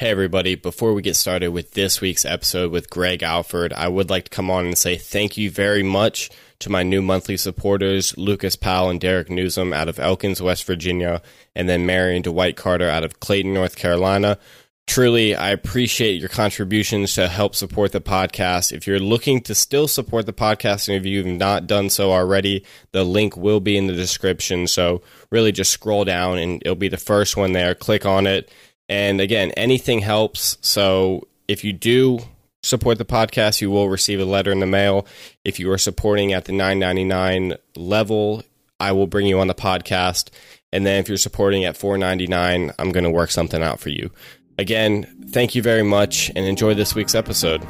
Hey, everybody. Before we get started with this week's episode with Greg Alford, I would like to come on and say thank you very much to my new monthly supporters, Lucas Powell and Derek Newsom out of Elkins, West Virginia, and then Marion Dwight Carter out of Clayton, North Carolina. Truly, I appreciate your contributions to help support the podcast. If you're looking to still support the podcast, and if you've not done so already, the link will be in the description. So, really just scroll down and it'll be the first one there. Click on it and again, anything helps. So if you do support the podcast, you will receive a letter in the mail. If you are supporting at the 9.99 level, I will bring you on the podcast. And then if you're supporting at 4.99, I'm going to work something out for you. Again, thank you very much and enjoy this week's episode.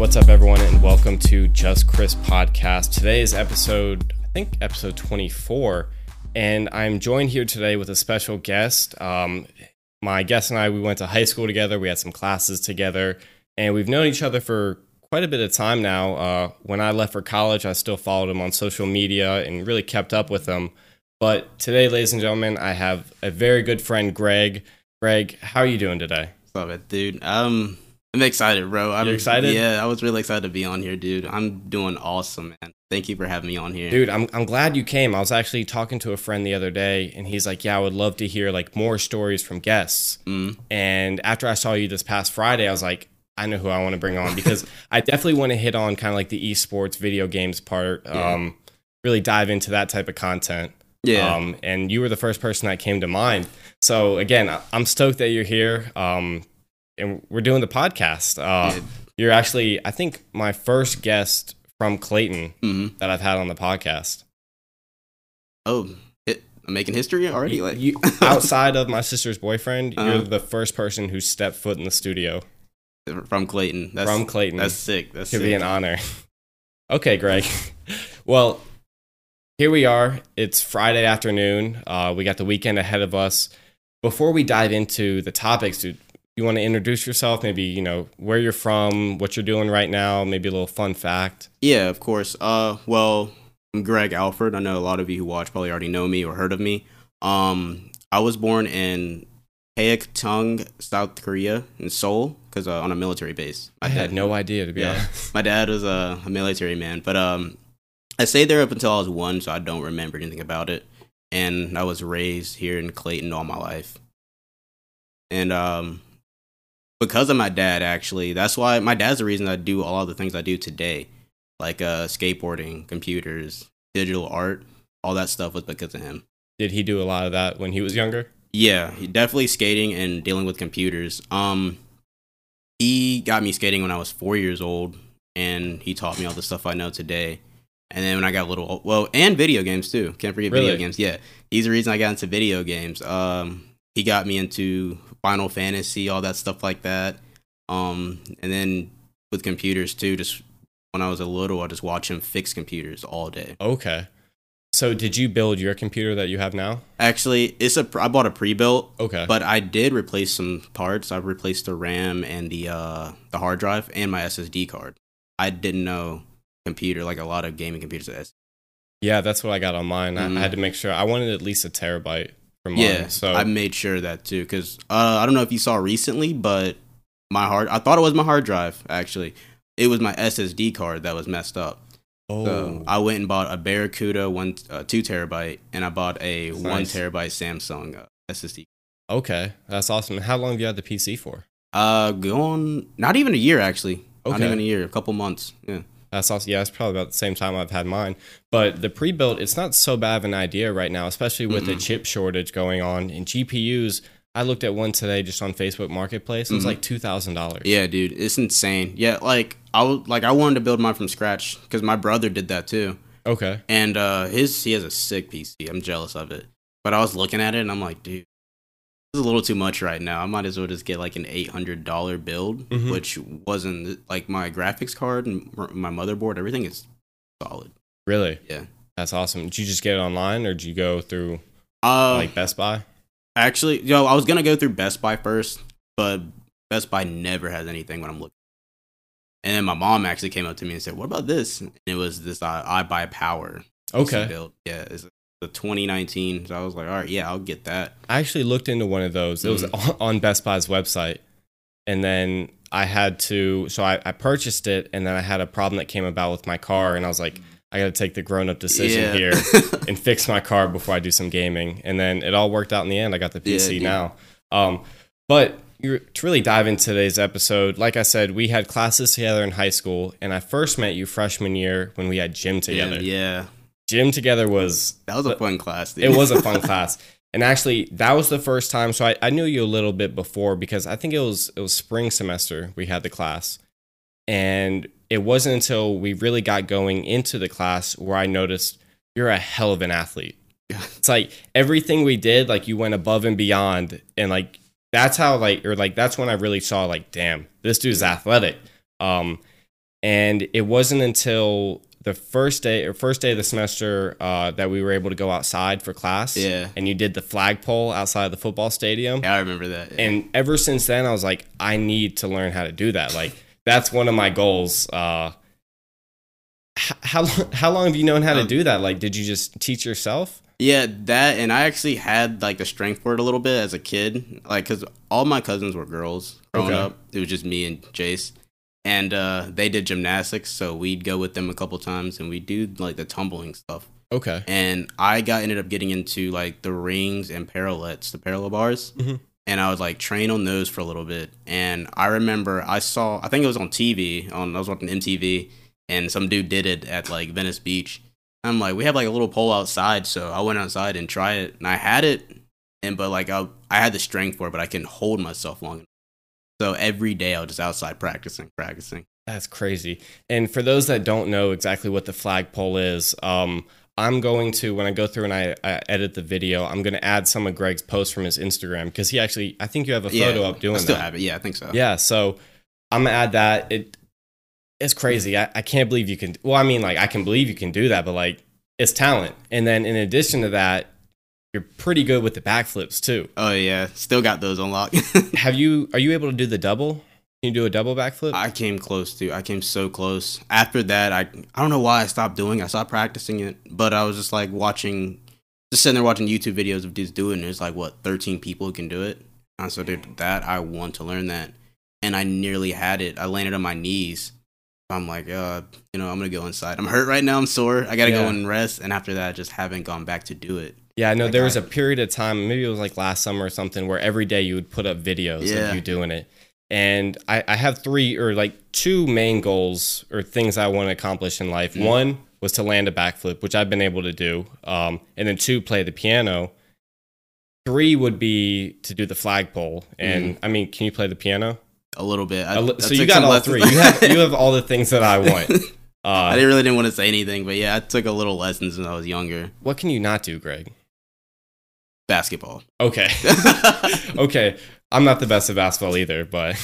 What's up, everyone, and welcome to Just Chris podcast. Today is episode, I think, episode 24, and I'm joined here today with a special guest. Um, my guest and I, we went to high school together, we had some classes together, and we've known each other for quite a bit of time now. Uh, when I left for college, I still followed him on social media and really kept up with him. But today, ladies and gentlemen, I have a very good friend, Greg. Greg, how are you doing today? Love it, dude. Um, I'm excited, bro. I'm You're excited? Yeah, I was really excited to be on here, dude. I'm doing awesome, man. Thank you for having me on here. Dude, I'm I'm glad you came. I was actually talking to a friend the other day and he's like, "Yeah, I would love to hear like more stories from guests." Mm. And after I saw you this past Friday, I was like, I know who I want to bring on because I definitely want to hit on kind of like the esports video games part. Yeah. Um really dive into that type of content. Yeah. Um and you were the first person that came to mind. So again, I'm stoked that you're here. Um and we're doing the podcast. Uh you're actually I think my first guest from Clayton hmm that I've had on the podcast. Oh, it, I'm making history already. You- Like you, outside of my sister's boyfriend, you're Uh-huh. the first person who stepped foot in the studio from Clayton. That's, from Clayton. That's sick. That's to sick. be an honor. okay, Greg. well, here we are. It's Friday afternoon. Uh, we got the weekend ahead of us. Before we dive into the topics, do you want to introduce yourself? Maybe you know where you're from, what you're doing right now. Maybe a little fun fact. Yeah, of course. Uh, well, I'm Greg Alford. I know a lot of you who watch probably already know me or heard of me. Um, I was born in Haeok South Korea, in Seoul, because uh, on a military base. I had no idea to be Yeah. honest. My dad was a, a military man, but um, I stayed there up until I was one, so I don't remember anything about it. And I was raised here in Clayton all my life. And um, because of my dad, actually, that's why my dad's the reason I do all of the things I do today, like uh, skateboarding, computers, digital art, all that stuff was because of him. Did he do a lot of that when he was younger? Yeah, definitely skating and dealing with computers. Um, he got me skating when I was four years old, and he taught me all the stuff I know today. And then when I got a little, well, and video games too. Can't forget Really? video games. Yeah, he's the reason I got into video games. Um, he got me into Final Fantasy, all that stuff like that. Um, and then with computers too. Just when I was a little, I just watch him fix computers all day. Okay. So did you build your computer that you have now? Actually, it's a I bought a pre-built Okay. But I did replace some parts. I replaced the RAM and the uh, the hard drive and my SSD card. I didn't know computer like a lot of gaming computers. Yeah, that's what I got on mine. I, Mhm. I had to make sure I wanted at least a terabyte mine. Yeah, so I made sure of that too because uh, I don't know if you saw recently, but my hard I thought it was my hard drive actually. It was my SSD card that was messed up. oh, So I went and bought a Barracuda one uh, two terabyte, and I bought a That's one terabyte Samsung uh, SSD. okay, that's awesome. How long have you had the PC for? Uh, going not even a year actually. Not even a year, a couple months. Yeah. That's awesome. Yeah, it's probably about the same time I've had mine. But the pre-built, it's not so bad of an idea right now, especially with the Mm-mm. chip shortage going on. And GPUs, I looked at one today just on Facebook Marketplace. It was Mhm. like two thousand dollars. Yeah, dude, it's insane. Yeah, like I was like I wanted to build mine from scratch because my brother did that too, Okay. and uh his he has a sick PC. I'm jealous of it, but I was looking at it and I'm like, dude, is a little too much right now. I might as well just get like an eight hundred dollar build, Mhm. which wasn't like my graphics card and my motherboard. Everything is solid. Really? Yeah. That's awesome. Did you just get it online, or did you go through Uh, like Best Buy? actually, yo, I was gonna go through Best Buy first, but Best Buy never has anything when I'm looking. And then my mom actually came up to me and said, "What about this?" And it was this uh, iBuyPower. Okay. build. Yeah, it's the 2019. So I was like, all right, yeah, I'll get that. I actually looked into one of those. It was Mm. on Best Buy's website. And then I had to, so I, I purchased it and then I had a problem that came about with my car. And I was like, I got to take the grown up decision Yeah. here and fix my car before I do some gaming. And then it all worked out in the end. I got the PC dude. now. Um, but to really dive into today's episode, like I said, we had classes together in high school. And I first met you freshman year when we had gym together. Yeah, Gym together was that was a fun class. Dude. it was a fun class. And actually, that was the first time. So I, I knew you a little bit before because I think it was it was spring semester we had the class, and it wasn't until we really got going into the class where I noticed you're a hell of an athlete. It's like everything we did, like you went above and beyond, and like that's how like or like that's when I really saw like, damn, this dude's athletic. Um, and it wasn't until the first day or first day of the semester uh, that we were able to go outside for class. Yeah. And you did the flagpole outside of the football stadium. Yeah, I remember that. yeah. And ever since then, I was like, I need to learn how to do that. Like that's one of my goals. Uh, how long, how long have you known how to Um, do that? Like, did you just teach yourself? Yeah, that and I actually had like the strength for it a little bit as a kid, like because all my cousins were girls growing Okay. up. It was just me and Jace, and uh, they did gymnastics, so we'd go with them a couple times and we'd do like the tumbling stuff. Okay. And I got ended up getting into like the rings and parallettes, the parallel bars, Mhm. and I was like train on those for a little bit. And I remember I saw, I think it was on TV, on I was watching MTV, and some dude did it at like Venice Beach. I'm like, we have like a little pole outside, so I went outside and tried it, and I had it, and but like I, I had the strength for it, but I couldn't hold myself long enough. So every day I was just outside practicing, practicing. That's crazy. And for those that don't know exactly what the flagpole is, um, I'm going to when I go through and I, I edit the video, I'm going to add some of Greg's posts from his Instagram because he actually, I think you have a photo up doing I still that. have it. Yeah, I think so. Yeah, so I'm gonna add that. It it's crazy. I, I can't believe you can. Well, I mean, like I can believe you can do that, but like it's talent. And then in addition to that, you're pretty good with the backflips too. Oh yeah, still got those unlocked. Have you? Are you able to do the double? Can you do a double backflip? I came close to. I came so close. After that, I I don't know why I stopped doing. I stopped practicing it, but I was just like watching, just sitting there watching YouTube videos of dudes doing. it. There's like what 13 people who can do it. And so did that. I want to learn that, and I nearly had it. I landed on my knees. I'm like, uh, you know, I'm gonna go inside. I'm hurt right now. I'm sore. I gotta Yeah. go and rest. And after that, I just haven't gone back to do it. Yeah, no, there was a period of time, maybe it was like last summer or something, where every day you would put up videos Yeah. of you doing it. And I, I have three or like two main goals or things I want to accomplish in life. Mm. One was to land a backflip, which I've been able to do. Um, and then two, play the piano. Three would be to do the flagpole. And I mean, can you play the piano? A little bit. I, A li- so you got all lessons. three. You have you have all the things that I want. I Uh, didn't really didn't want to say anything, but yeah, I took a little lessons when I was younger. what can you not do, Greg? Basketball. Okay. okay. I'm not the best at basketball either, but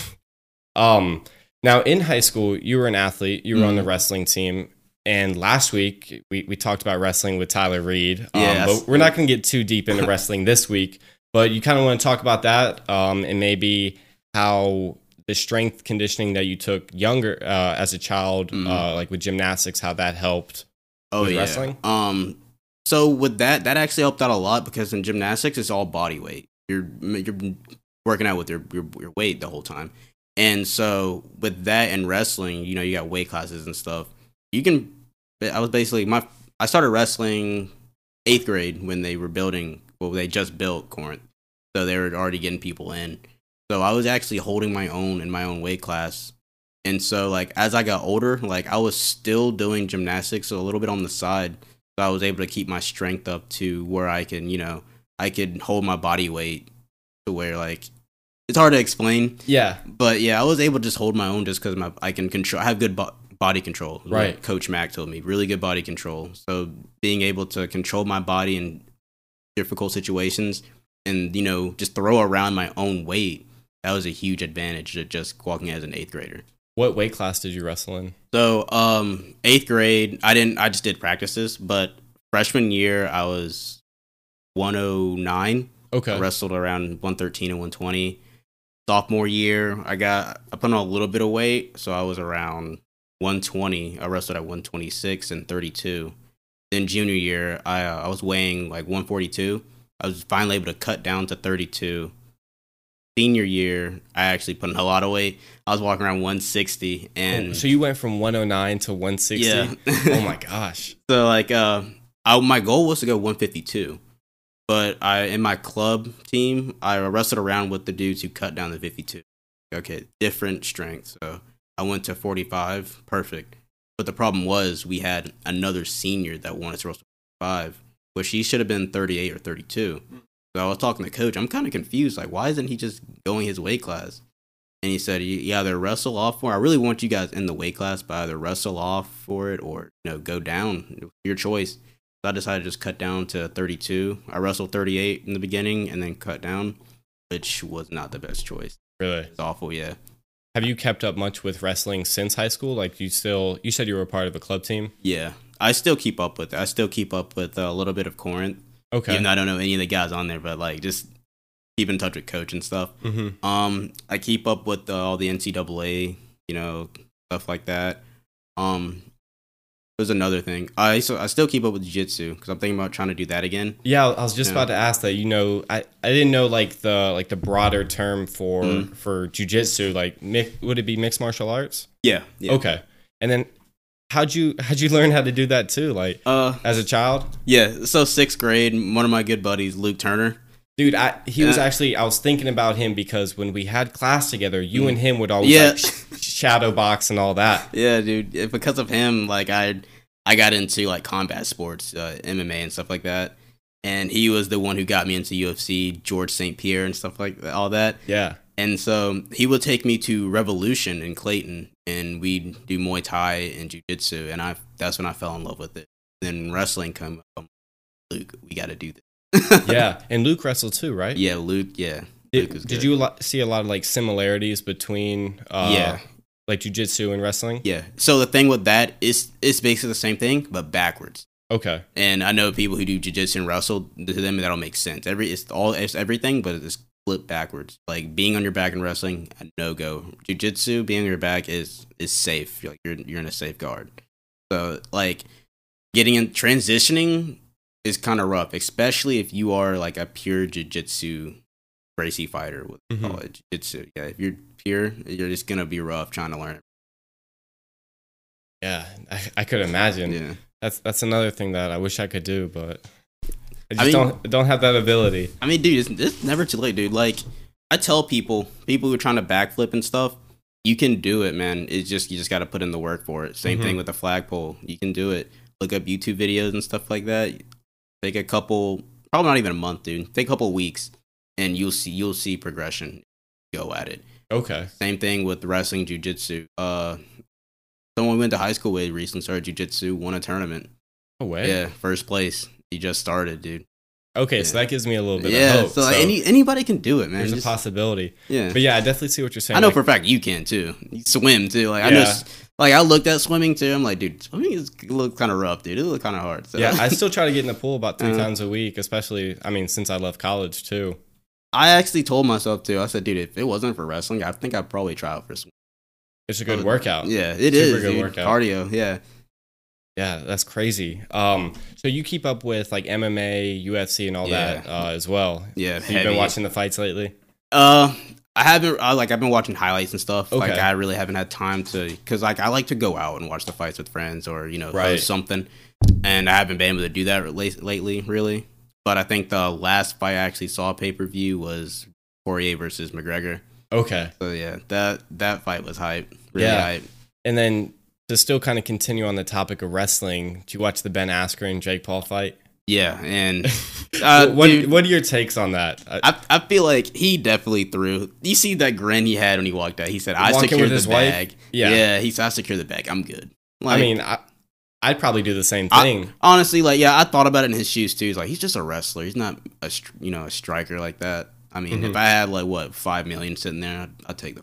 um now in high school you were an athlete, you were on the Mhm. wrestling team. And last week we, we talked about wrestling with Tyler Reed. Um, Yeah, but we're not gonna get too deep into wrestling this week. But you kind of want to talk about that, um, and maybe how the strength conditioning that you took younger uh, as a child, Mhm. uh, like with gymnastics, how that helped. Oh with yeah. wrestling? Um. So with that, that actually helped out a lot because in gymnastics, it's all body weight. You're you're working out with your your, your weight the whole time, and so with that and wrestling, you know, you got weight classes and stuff. You can. I was basically my. I started wrestling eighth grade when they were building. Well, they just built Corinth, so they were already getting people in. So I was actually holding my own in my own weight class and so like as I got older, like I was still doing gymnastics a little bit on the side. So I was able to keep my strength up to where I can, you know, I could hold my body weight to where like it's hard to explain, Yeah. but yeah, I was able to just hold my own just because my I can control. I have good bo- body control. Right. Coach Mac told me really good body control. So being able to control my body in difficult situations and you know just throw around my own weight, that was a huge advantage to just walking as an eighth grader. What weight class did you wrestle in? So, um, eighth grade, I didn't. I just did practices. But freshman year, I was 109. Okay. I wrestled around 113 and 120. Sophomore year, I got I put on a little bit of weight, so I was around 120. I wrestled at 126 and 32. Then junior year, I uh, I was weighing like 142. I was finally able to cut down to 32. Senior year, I actually put on a lot of weight. I was walking around 160, and Oh, so you went from 109 to 160. yeah. oh my gosh. So like uh I, my goal was to go 152. But I in my club team, I wrestled around with the dudes who cut down to 52. Okay, different strength. So I went to 45, perfect. But the problem was we had another senior that wanted to wrestle 45, which he should have been 38 or 32. So I was talking to the coach. I'm kind of confused. Like, why isn't he just going his weight class? And he said, you, either wrestle off for. I really want you guys in the weight class, but either wrestle off for it or you know go down. Your choice. So I decided to just cut down to 32. I wrestled 38 in the beginning and then cut down, which was not the best choice. Really? It's awful. Yeah. Have you kept up much with wrestling since high school? Like you still, you said you were a part of a club team. Yeah. I still keep up with. it. I still keep up with a little bit of Corinth. Okay. Even though I don't know any of the guys on there, but like just keep in touch with coach and stuff. mm-hmm. Um, I keep up with uh, all the NCAA, you know, stuff like that. Um, there's another thing. I so I still keep up with jiu-jitsu because I'm thinking about trying to do that again. Yeah, I was just about to ask that. You know, I, I didn't know like the like the broader term for Mhm. for jujitsu. Like, mi- would it be mixed martial arts? Yeah. yeah. Okay. And then, how'd you how'd you learn how to do that too? Like Uh, as a child, yeah. So sixth grade, one of my good buddies, Luke Turner. dude. I he was actually I was thinking about him because when we had class together, you and him would always Mm. Yeah. like, sh- shadow box and all that. Yeah, dude. Because of him, like I, I got into like combat sports, uh, MMA and stuff like that. And he was the one who got me into UFC, George St. Pierre and stuff like that, all that. Yeah. And so he would take me to Revolution in Clayton, and we'd do Muay Thai and Jiu Jitsu, and I that's when I fell in love with it. Then wrestling come up. Luke, we got to do this. Yeah. And Luke wrestled too, right? yeah, Luke. Yeah, Luke Did, was did you see a lot of like similarities between uh, Yeah. like jujitsu and wrestling? Yeah. So the thing with that is it's basically the same thing, but backwards. Okay. And I know people who do jiu-jitsu and wrestle to them that'll make sense. Every it's all it's everything, but it's flipped backwards. Like being on your back in wrestling, a no go. Jiu-jitsu, being on your back is is safe. You're like you're you're in a safeguard. So like getting in transitioning is kind of rough, especially if you are like a pure jiu-jitsu Gracie fighter. With Mhm. it jiu-jitsu. Yeah, if you're pure, you're just gonna be rough trying to learn. Yeah, I, I could imagine. Yeah. That's that's another thing that I wish I could do, but I just I mean- don't don't have that ability. I mean, dude, it's, it's never too late, dude. Like, I tell people, people who are trying to backflip and stuff, you can do it, man. It's just you just got to put in the work for it. Same Mhm. thing with the flagpole. You can do it. Look up YouTube videos and stuff like that. Take a couple, probably not even a month, dude. Take a couple weeks, and you'll see you'll see progression. Go at it. Okay. Same thing with wrestling, jujitsu. Uh, someone we went to high school with recently started jujitsu, won a tournament. No way. Yeah, first place. He just started, dude. Okay, so that gives me a little bit yeah, of hope. so, like, any anybody can do it, man. there's a possibility. yeah. But yeah, I definitely see what you're saying. I know like- for a fact you can too. You swim too. Like I know, like I looked at swimming too. I'm like, dude, swimming is look kind of rough, dude. It look kind of hard. So. yeah, I still try to get in the pool about 3 Uh-huh. times a week, especially I mean since I left college too. I actually told myself too. I said, dude, if it wasn't for wrestling, I think I'd probably try out for swimming. It's a good workout. Yeah, it Super is. good dude. workout. Cardio. Yeah. Yeah, that's crazy. Um, so you keep up with like MMA, UFC, and all Yeah. that uh, as well. Yeah. So you've been watching the fights lately. Uh, I haven't. I, like I've been watching highlights and stuff. Okay. Like I really haven't had time to, because like I like to go out and watch the fights with friends or you know Right. something, and I haven't been able to do that lately, really. But I think the last fight I actually saw pay per view was Poirier versus McGregor. Okay, So yeah, that that fight was hype. Really Yeah. hype. and then to still kind of continue on the topic of wrestling, do you watch the Ben Askren Jake Paul fight? Yeah, and uh, what dude, What are your takes on that? I, I I feel like he definitely threw. You see that grin he had when he walked out. He said, "I secured the his wife? bag." Yeah. yeah. He said, "I secured the bag. I'm good." I mean, I, I'd probably do the same I- thing. honestly, like, yeah, I thought about it in his shoes too. He's like, he's just a wrestler. He's not a you know a striker like that. I mean, Mhm. if I had like what five million sitting there, I'd, I'd take the.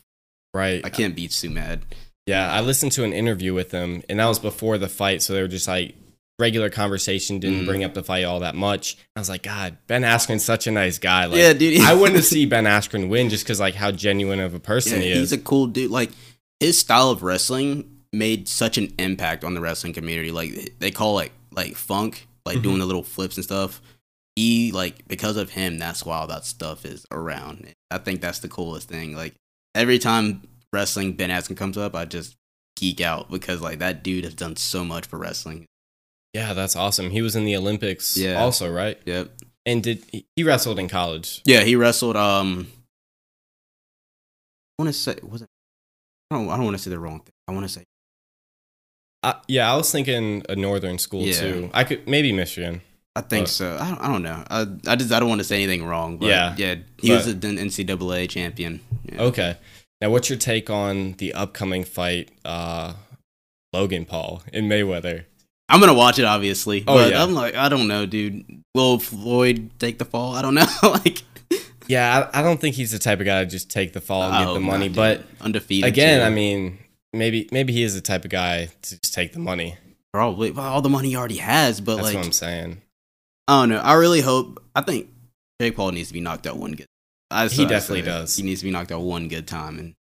right. I can't beat Sumad. Yeah, I listened to an interview with him, and that was before the fight. So they were just like regular conversation, didn't Mhm. bring up the fight all that much. I was like, God, Ben Askren's such a nice guy. Like, yeah, dude. I wouldn't have seen Ben Askren win just because like how genuine of a person Yeah, he is. he's a cool dude. Like his style of wrestling made such an impact on the wrestling community. Like they call it like funk, like Mhm. doing the little flips and stuff. He like because of him, that's why all that stuff is around. I think that's the coolest thing. Like every time wrestling Ben Askren comes up, I just geek out because like that dude has done so much for wrestling. Yeah, that's awesome. He was in the Olympics Yeah. also, right? Yep. And did he- wrestled in college? Yeah, he wrestled. Um, I want to say was it? I don't. I don't want to say the wrong thing. I want to say Uh, yeah, I was thinking a northern school Yeah. too. I could maybe Michigan. I think But- so. I don't, I don't know. I, I just I don't want to say anything wrong. But Yeah, yeah, he was an NCAA champion. Yeah. Okay. Now, what's your take on the upcoming fight, uh, Logan Paul in Mayweather? I'm gonna watch it, obviously. Oh, but yeah. I'm like, I don't know, dude. Will Floyd take the fall? I don't know. like, Yeah, I, I don't think he's the type of guy to just take the fall and get the money. but undefeated. again, too. I mean, maybe maybe he is the type of guy to just take the money. probably well, all the money he already has. But That's like, what I'm saying. I don't know. I really hope. I think Jake Paul needs to be knocked out one good. I, He definitely does. He needs to be knocked out one good time, and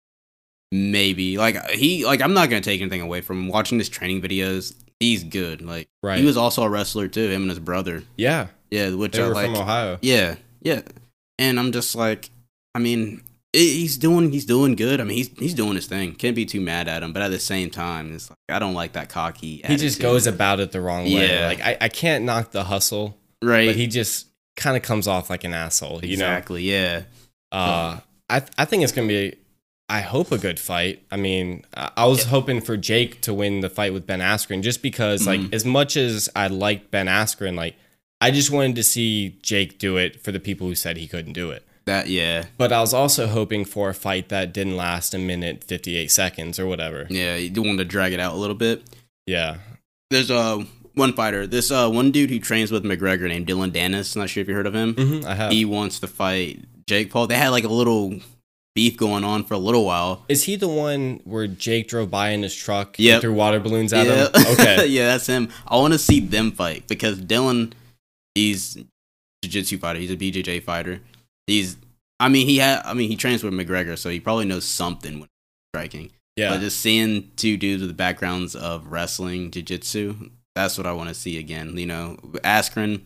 maybe like he like I'm not gonna take anything away from him. watching his training videos. He's good. Like Right. he was also a wrestler too. Him and his brother. Yeah, Yeah, which they I were like. from Ohio. Yeah, yeah. And I'm just like, I mean, he's doing he's doing good. I mean, he's he's doing his thing. Can't be too mad at him. But at the same time, it's like I don't like that cocky. He just goes about it the wrong way. Yeah. Like I, I can't knock the hustle, right. but he just kind of comes off like an asshole. You know. exactly. Yeah. Uh, I I think it's gonna be. I hope a good fight. I mean, I I was hoping for Jake to win the fight with Ben Askren, just because, like, Mhm. as much as I liked Ben Askren, like, I just wanted to see Jake do it for the people who said he couldn't do it. That yeah. But I was also hoping for a fight that didn't last a minute fifty eight seconds or whatever. Yeah. You do want to drag it out a little bit. Yeah, There's uh one fighter. This uh one dude who trains with McGregor named Dillon Danis. Not sure if you heard of him. hmm I have. He wants to fight Jake Paul. They had like a little beef going on for a little while. Is he the one where Jake drove by in his truck and threw water balloons at yeah. him? Okay. yeah, that's him. I want to see them fight because Dillon, he's a jiu-jitsu fighter. He's a BJJ fighter. He's, I mean, he had, I mean, he trains with McGregor, so he probably knows something when striking. yeah. But just seeing two dudes with backgrounds of wrestling, jiu-jitsu, that's what I want to see again. You know, Askren.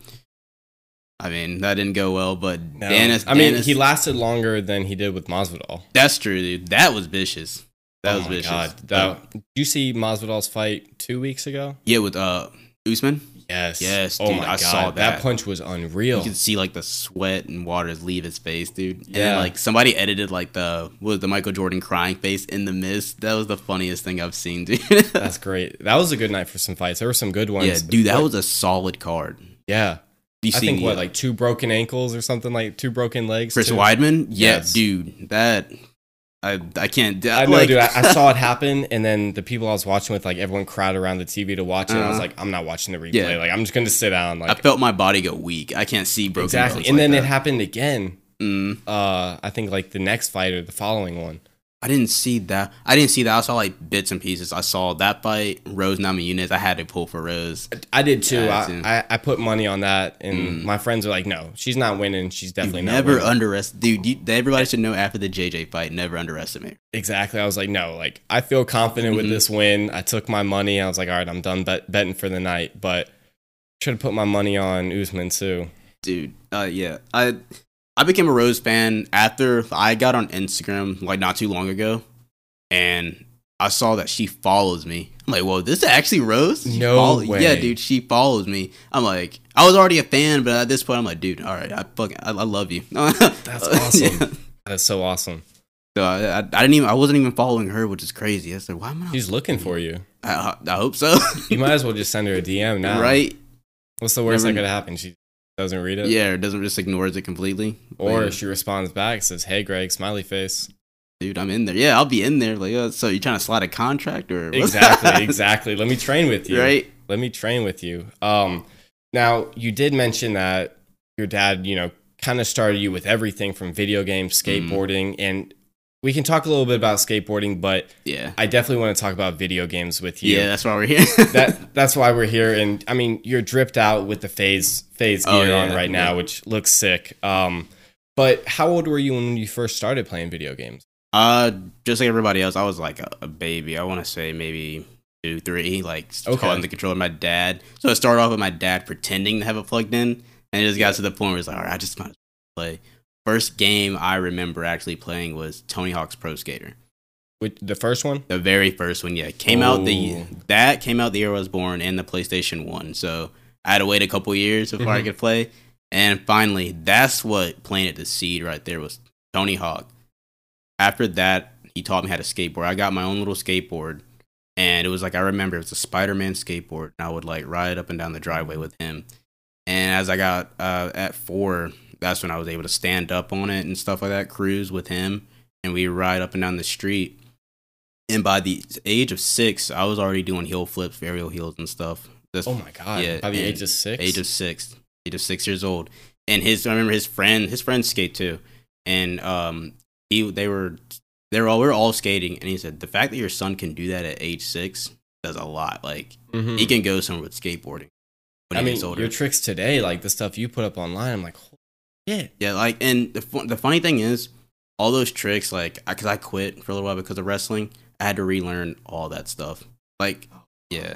I mean, that didn't go well, but No. Danis. I mean, he lasted longer than he did with Masvidal. That's true, dude. That was vicious. That oh was vicious. god! That, did you see Masvidal's fight two weeks ago? yeah, with uh Usman. Yes. Yes, Oh dude, my I god! saw that. punch was unreal. You can see like the sweat and waters leave his face, dude. And Yeah. then, like somebody edited like the was the Michael Jordan crying face in the mist. That was the funniest thing I've seen, dude. That's great. That was a good night for some fights. There were some good ones. yeah, dude, that was a solid card. yeah. You I think what uh, like two broken ankles or something like two broken legs. Chris too? Weidman? Yeah, Yes. dude, that I I can't. I know, like, dude. I, I saw it happen, and then the people I was watching with, like everyone crowded around the TV to watch it. and I was Uh-huh. like, I'm not watching the replay. Yeah. Like I'm just gonna sit down. Like I felt my body go weak. I can't see broken exactly. And like then it happened again. Mm. Uh, I think like the next fight or the following one. I didn't see that. I didn't see that. I saw like bits and pieces. I saw that fight, Rose Namajunas. I had to pull for Rose. I did too. Yeah, I, too. I, I put money on that, and Mm. my friends are like, "No, she's not winning. She's definitely You not never winning." underestimate, dude. You, everybody should know after the JJ fight, never underestimate. exactly. I was like, "No, like I feel confident with Mhm. this win." I took my money. I was like, "All right, I'm done bet- betting for the night." But should have put my money on Usman too. dude. Uh, yeah, I I became a Rose fan after I got on Instagram like not too long ago, and I saw that she follows me. I'm like, whoa, this is actually Rose? She No follow- way. Yeah, dude, she follows me. I'm like, I was already a fan, but at this point, I'm like, dude, all right, I fucking, I, I love you. That's awesome. Yeah. That's so awesome. So I, I, I didn't even, I wasn't even following her, which is crazy. I said, why am I? She's looking for you. I, I hope so. You might as well just send her a DM now. right? What's the worst Never- that could happen? She doesn't read it. Yeah, it doesn't just ignores it completely. Or Like, she responds back, says, "Hey, Greg, smiley face." dude, I'm in there. Yeah, I'll be in there. Like, uh, so you trying to slide a contract or Exactly, exactly. Let me train with you. right? Let me train with you. Um, now you did mention that your dad, you know, kind of started you with everything from video games, Mm-hmm. skateboarding, and we can talk a little bit about skateboarding, but Yeah. I definitely want to talk about video games with you. Yeah, that's why we're here. that that's why we're here and i mean you're dripped out with the FaZe FaZe Oh, gear on yeah, right now which looks sick um but how old were you when you first started playing video games uh, just like everybody else, I was like a, a baby. I want to say maybe two, three, like Okay. calling the controller my dad. So it started off with my dad pretending to have it plugged in, and it just got to the point where it's like, all right, I just might as well play. First game I remember actually playing was Tony Hawk's Pro Skater. With the first one? The very first one, yeah, came out the that came out the year I was born and the PlayStation One. So I had to wait a couple years before I Mhm. could play, and finally, that's what planted the seed right there was Tony Hawk. After that, he taught me how to skateboard. I got my own little skateboard, and it was like I remember it was a Spider-Man skateboard, and I would like ride up and down the driveway with him. And as I got uh, at four, that's when I was able to stand up on it and stuff like that, cruise with him, and we ride up and down the street. And by the age of six, I was already doing heel flips, aerial heels, and stuff. That's Oh my god. Yeah, By the age of six? age of six, age of six years old. And his, I remember his friend, his friends skate too, and um, he, they were, they were all, we were all skating, and he said the fact that your son can do that at age six does a lot. Like Mhm. he can go somewhere with skateboarding when I he mean, gets older. your tricks today, like the stuff you put up online, I'm like, shit. Yeah, like, and the fu- the funny thing is, all those tricks, like, because I quit for a little while because of wrestling, I had to relearn all that stuff. Like, yeah,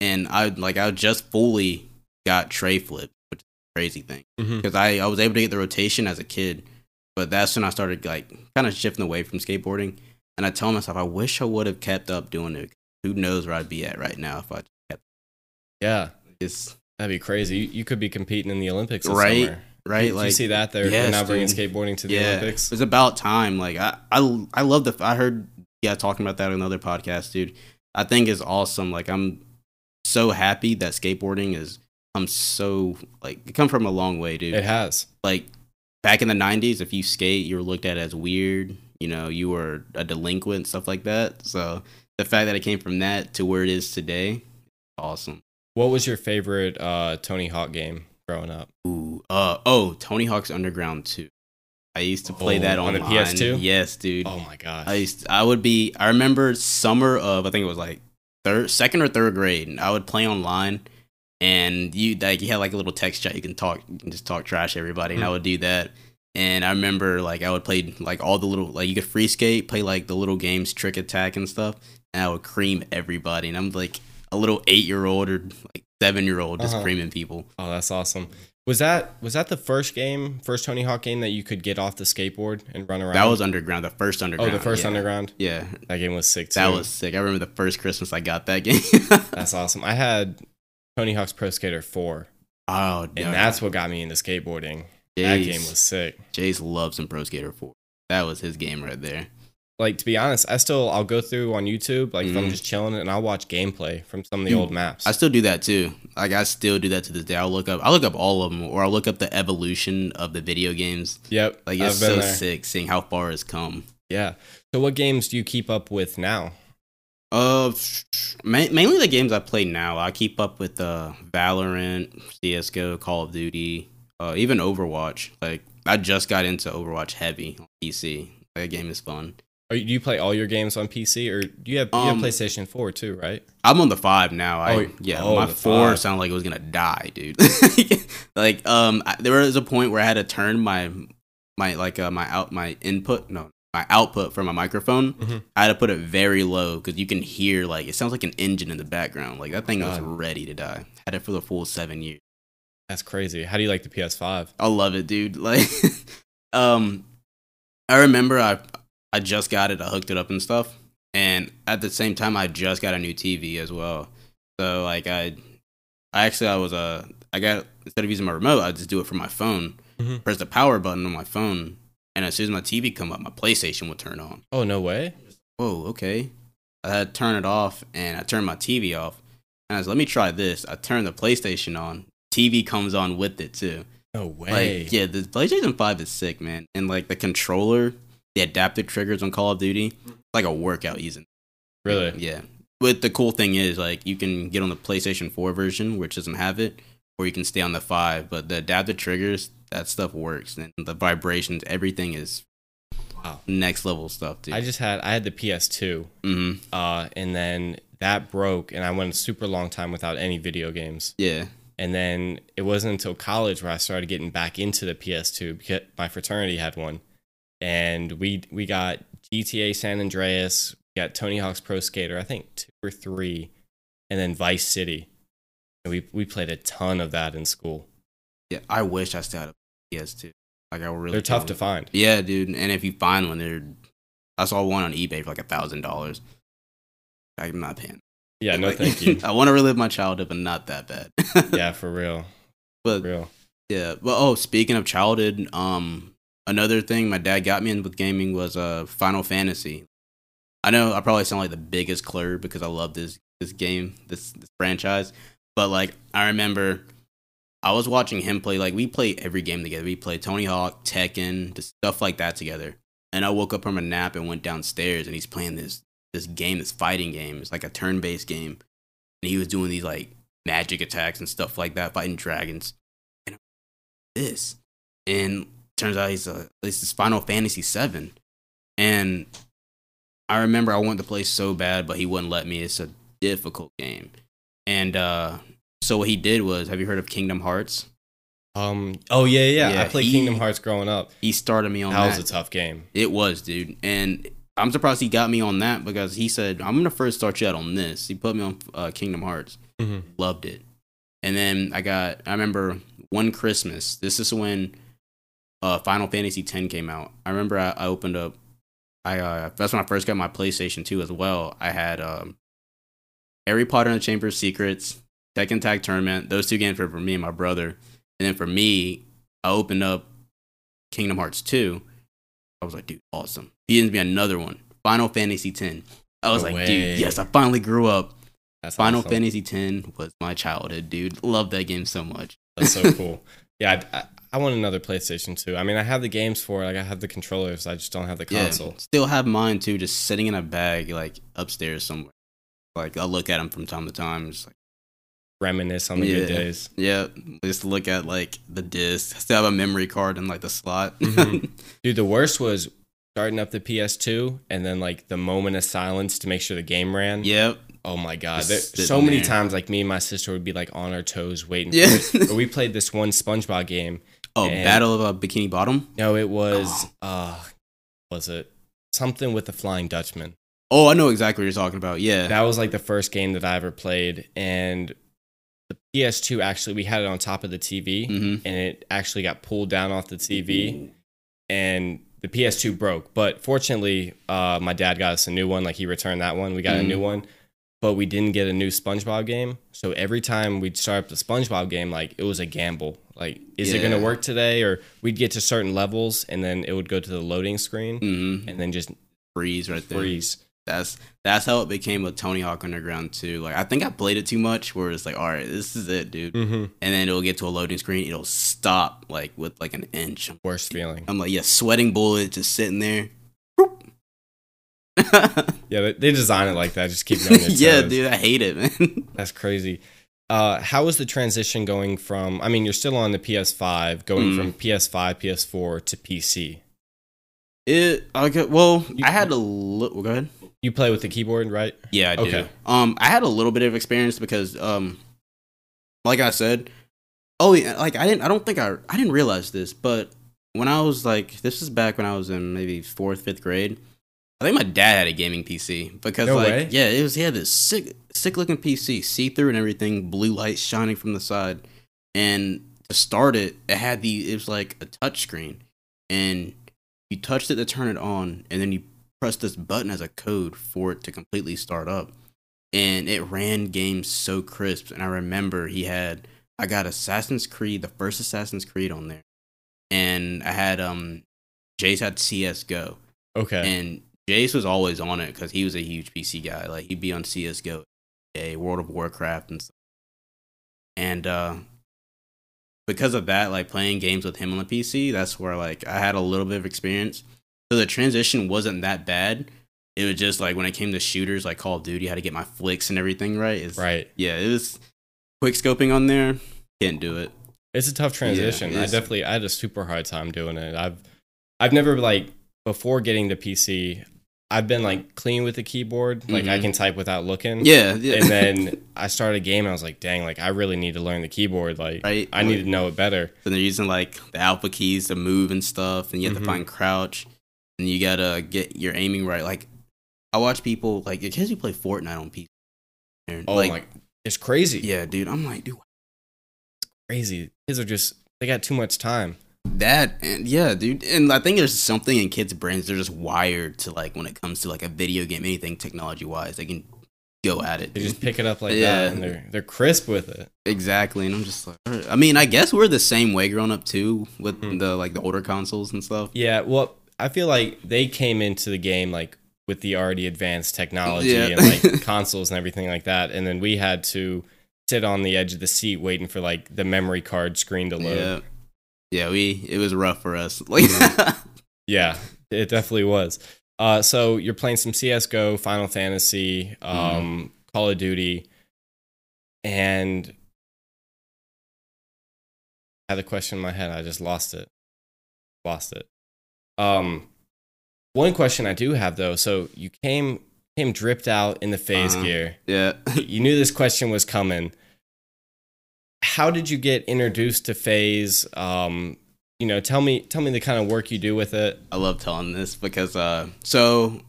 and I like I just fully got tray flip, which is a crazy thing mm-hmm. because I I was able to get the rotation as a kid, but that's when I started like kind of shifting away from skateboarding, and I tell myself I wish I would have kept up doing it. Who knows where I'd be at right now if I kept Yeah. this That'd be crazy. You, you could be competing in the Olympics Right, summer. Right. Did like you see that? They're, they're Yes, now bringing dude. skateboarding to the yeah, Olympics. It was about time. Like I, I, I love the. I heard yeah talking about that on another podcast, dude. I think is awesome. Like I'm so happy that skateboarding is. I'm so like it come from a long way, dude. It has. Like back in the '90s, if you skate, you were looked at as weird. You know, you were a delinquent, stuff like that. So the fact that it came from that to where it is today, awesome. What was your favorite uh, Tony Hawk game growing up? Ooh, uh, oh, Tony Hawk's Underground 2. I used to play Oh, that on the online. PS2? Yes, dude. Oh my gosh. I used I would be I remember summer of I think it was like third second or third grade and I would play online and you like you had like a little text chat you can talk you can just talk trash to everybody and I Hmm. would do that and I remember like I would play like all the little like you could free skate play like the little games trick attack and stuff and I would cream everybody and I'm like a little eight year old or like seven year old just Uh-huh. creaming people oh, that's awesome. Was that was that the first game, first Tony Hawk game that you could get off the skateboard and run around? that was underground the first underground. oh underground the first yeah. underground. yeah That game was sick too. that was sick I remember the first Christmas I got that game that's awesome. I had Tony Hawk's Pro Skater Four. Oh, and no. that's what got me into skateboarding. That game was sick. Jace loves some Pro Skater 4. That was his game right there. Like to be honest, I still I'll go through on YouTube like if I'm Mhm. just chilling and I'll watch gameplay from some of the Dude, old maps. I still do that too. Like I still do that to this day. I'll look up I look up all of them or I'll look up the evolution of the video games. yep, Like it's so there. sick seeing how far it's come. Yeah. So what games do you keep up with now? Uh ma- mainly the games I play now. I keep up with uh Valorant, CS:GO, Call of Duty, uh even Overwatch. Like I just got into Overwatch heavy on PC. That game is fun. Are you, do you play all your games on PC or do you have you Um, have PlayStation 4 too, right? I'm on the five now. I Oh, yeah, oh, my four five. sounded like it was gonna die, dude. like um, I, there was a point where I had to turn my my like uh, my out my input no my output from my microphone. Mhm. I had to put it very low because you can hear like it sounds like an engine in the background. Like that thing was ready to die. Had it for the full seven years. That's crazy. How do you like the PS5? I love it, dude. Like, um, I remember I I just got it. I hooked it up and stuff, and at the same time, I just got a new TV as well. So like I, I actually I was uh, I got instead of using my remote, I just do it from my phone. Mhm. Press the power button on my phone, and as soon as my TV come up, my PlayStation would turn on. Oh no way. Whoa, okay. I had to turn it off, and I turned my TV off. And I was, let me try this. I turned the PlayStation on. TV comes on with it too. No way. Like, yeah, the PlayStation 5 is sick, man. And like the controller, the adaptive triggers on Call of Duty, like a workout using. Really? Yeah. But the cool thing is, like, you can get on the PlayStation 4 version, which doesn't have it, or you can stay on the 5. But the adaptive triggers, that stuff works. And the vibrations, everything is Wow. next level stuff, dude. I just had I had the PS2, hmm uh, and then that broke, and I went a super long time without any video games. Yeah. And then it wasn't until college where I started getting back into the PS2 because my fraternity had one, and we we got GTA San Andreas, we got Tony Hawk's Pro Skater, I think two or three, and then Vice City. And we we played a ton of that in school. Yeah, I wish I still had a PS2. Like I really. They're tough to find. Yeah, dude. And if you find one, they're. I saw one on eBay for like a thousand dollars. I'm not paying. Yeah, no Like, thank you. I want to relive my childhood, but not that bad. yeah, for real. but For real. yeah. But oh, speaking of childhood, um, another thing my dad got me in with gaming was uh Final Fantasy. I know I probably sound like the biggest clerk because I love this this game, this, this franchise. But like I remember I was watching him play like we play every game together. We play Tony Hawk, Tekken, just stuff like that together. And I woke up from a nap and went downstairs and he's playing this this game, this fighting game. It's like a turn-based game. And he was doing these like magic attacks and stuff like that, fighting dragons. And this. And turns out he's a this is Final Fantasy VII. And I remember I wanted to play so bad, but he wouldn't let me. It's a difficult game. And uh so what he did was, have you heard of Kingdom Hearts? Um. Oh yeah, yeah. Yeah, I played he- Kingdom Hearts growing up. He started me on That that. was a tough game. It was, dude. And I'm surprised he got me on that because he said, I'm going to first start you out on this. He put me on uh, Kingdom Hearts. Mm-hmm. Loved it. And then I got, I remember one Christmas. This is when uh, Final Fantasy X came out. I remember I, I opened up, I uh, that's when I first got my PlayStation 2 as well. I had um, Harry Potter and the Chamber of Secrets, Tekken Tag Tournament. Those two games were for me and my brother. And then for me, I opened up Kingdom Hearts 2. I was like, dude, awesome. He gives me another one, Final Fantasy X. I was No like, way. dude, yes, I finally grew up. That's Final awesome. Fantasy X was my childhood, dude. Love that game so much. That's so cool. Yeah, I, I, I want another PlayStation 2. I mean, I have the games for it. Like, I have the controllers. I just don't have the console. Yeah, still have mine too, just sitting in a bag like upstairs somewhere. Like I'll look at them from time to time. Just like, Reminisce on the good days. yeah, just look at like the disc. I still have a memory card in like the slot. Mhm. Dude, the worst was starting up the PS2 and then like the moment of silence to make sure the game ran. yep. Oh my god. There, so many there. times like me and my sister would be like on our toes waiting Yeah. for it. But we played this one SpongeBob game. Oh, And- Battle of uh, Bikini Bottom. No, it was Oh. uh was it something with the Flying Dutchman. Oh, I know exactly what you're talking about. Yeah. That was like the first game that I ever played and the PS2 actually we had it on top of the TV hmm and it actually got pulled down off the TV and the PS2 broke. But fortunately, uh, my dad got us a new one. Like he returned that one. We got a Mhm. new one, but we didn't get a new SpongeBob game. So every time we'd start up the SpongeBob game, like it was a gamble. Like, is it going to work today? Or we'd get to certain levels and then it would go to the loading screen hmm and then just Freeze right there. freeze. That's that's how it became with Tony Hawk Underground too. Like I think I played it too much, where it's like, all right, this is it, dude. Mm-hmm. And then it'll get to a loading screen, it'll stop like with like an inch. Worst feeling. I'm like, yeah, sweating bullet, just sitting there. Yeah, they, design it like that. Just keep your yeah, dude, I hate it, man. That's crazy. Uh, how is the transition going from? I mean, you're still on the PS5, going Mm. from PS5, PS4 to PC. It okay. Well, You- I had a little. Go ahead. You play with the keyboard, right? Yeah, I do. Okay. Um, I had a little bit of experience because, um, like I said, oh, yeah, like I didn't, I don't think I, I didn't realize this, but when I was like, this is back when I was in maybe fourth, fifth grade. I think my dad had a gaming PC because, No like, way. yeah, it was he had this sick, sick looking PC, see through and everything, blue lights shining from the side, and to start it, it had the, it was like a touch screen, and you touched it to turn it on, and then you press this button as a code for it to completely start up. And it ran games so crisp. And I remember he had I got Assassin's Creed, the first Assassin's Creed on there. And I had um Jace had CSGO. Okay. And Jace was always on it because he was a huge PC guy. Like he'd be on CSGO, a World of Warcraft and stuff. And uh because of that, like playing games with him on the PC, that's where like I had a little bit of experience. So the transition wasn't that bad. It was just like when it came to shooters like Call of Duty, had to get my flicks and everything right. It's, right. Yeah, it was quick scoping on there. Can't do it. It's a tough transition. I definitely I had a super hard time doing it. I've I've never like before getting to PC. I've been like clean with the keyboard. Like I Mhm. can type without looking. Yeah, yeah. And then I started a game and I was like, dang, like I really need to learn the keyboard. Like Right, I need to know it better. and they're using like the alpha keys to move and stuff, and you have Mhm. to find crouch, and you gotta get your aiming right. Like I watch people like the kids who play Fortnite on PC. Oh like, my It's crazy. Yeah, dude. I'm like, dude, it's Crazy. Kids are just they got too much time. That and yeah, dude. And I think there's something in kids' brains. They're just wired to like when it comes to like a video game, anything technology wise, they can go at it. They just pick it up like Yeah. that and they're they're crisp with it. Exactly, and I'm just like. I mean, I guess we're the same way growing up too, with Hmm. the like the older consoles and stuff. Yeah, well, I feel like they came into the game like with the already advanced technology Yeah. and like consoles and everything like that, and then we had to sit on the edge of the seat waiting for like the memory card screen to load. Yeah, yeah, we it was rough for us. Like, Yeah, it definitely was. Uh, so you're playing some CS:GO, Final Fantasy, um, Call of Duty, and I had a question in my head. I just lost it. Lost it. Um, one question I do have though. So you came came dripped out in the FaZe Uh-huh. gear. yeah, You knew this question was coming. How did you get introduced to FaZe? Um, you know, tell me tell me the kind of work you do with it. I love telling this because uh, so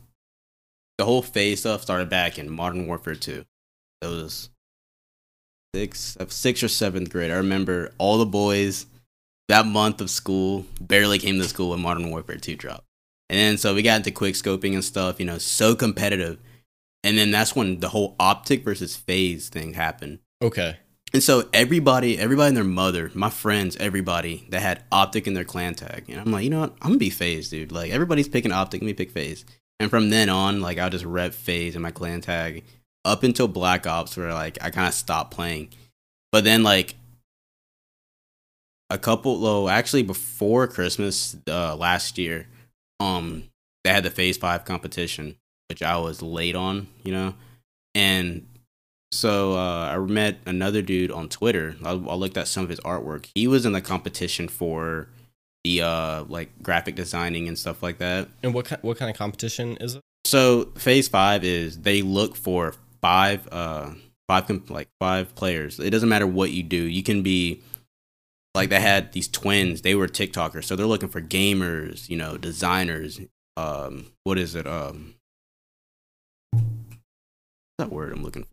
the whole FaZe stuff started back in Modern Warfare Two. It was six, sixth or seventh grade. I remember all the boys that month of school barely came to school when Modern Warfare Two dropped, and then so we got into quick scoping and stuff. You know, so competitive, and then that's when the whole OpTic versus FaZe thing happened. Okay. And so everybody, everybody and their mother, my friends, everybody that had OpTic in their clan tag, and I'm like, you know what? I'm gonna be FaZe, dude. Like everybody's picking OpTic, let me pick FaZe. And from then on, like I'll just rep FaZe in my clan tag up until Black Ops, where like I kind of stopped playing. But then like a couple, well, actually before Christmas uh, last year, um, they had the FaZe Five competition, which I was late on, you know, and so uh, I met another dude on Twitter. I, I looked at some of his artwork. He was in the competition for the uh, like graphic designing and stuff like that. And what kind what kind of competition is it? So FaZe five is they look for five uh five like five players. It doesn't matter what you do. You can be like they had these twins. They were TikTokers, so they're looking for gamers, you know, designers. Um, what is it? Um, what's that word I'm looking for?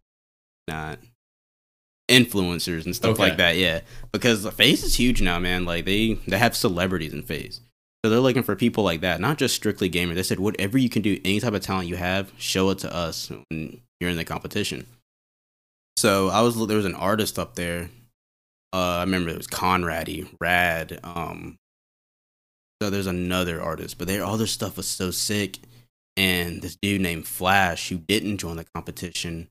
Not influencers and stuff Okay. like that. Yeah, because the FaZe is huge now, man. Like they they have celebrities in FaZe. So they're looking for people like that, not just strictly gamers. They said, whatever you can do, any type of talent you have, show it to us when you're in the competition. So I was there was an artist up there. Uh, I remember it was Conrady, Rad. Um, so there's another artist, but their all their stuff was so sick. And this dude named Flash, who didn't join the competition,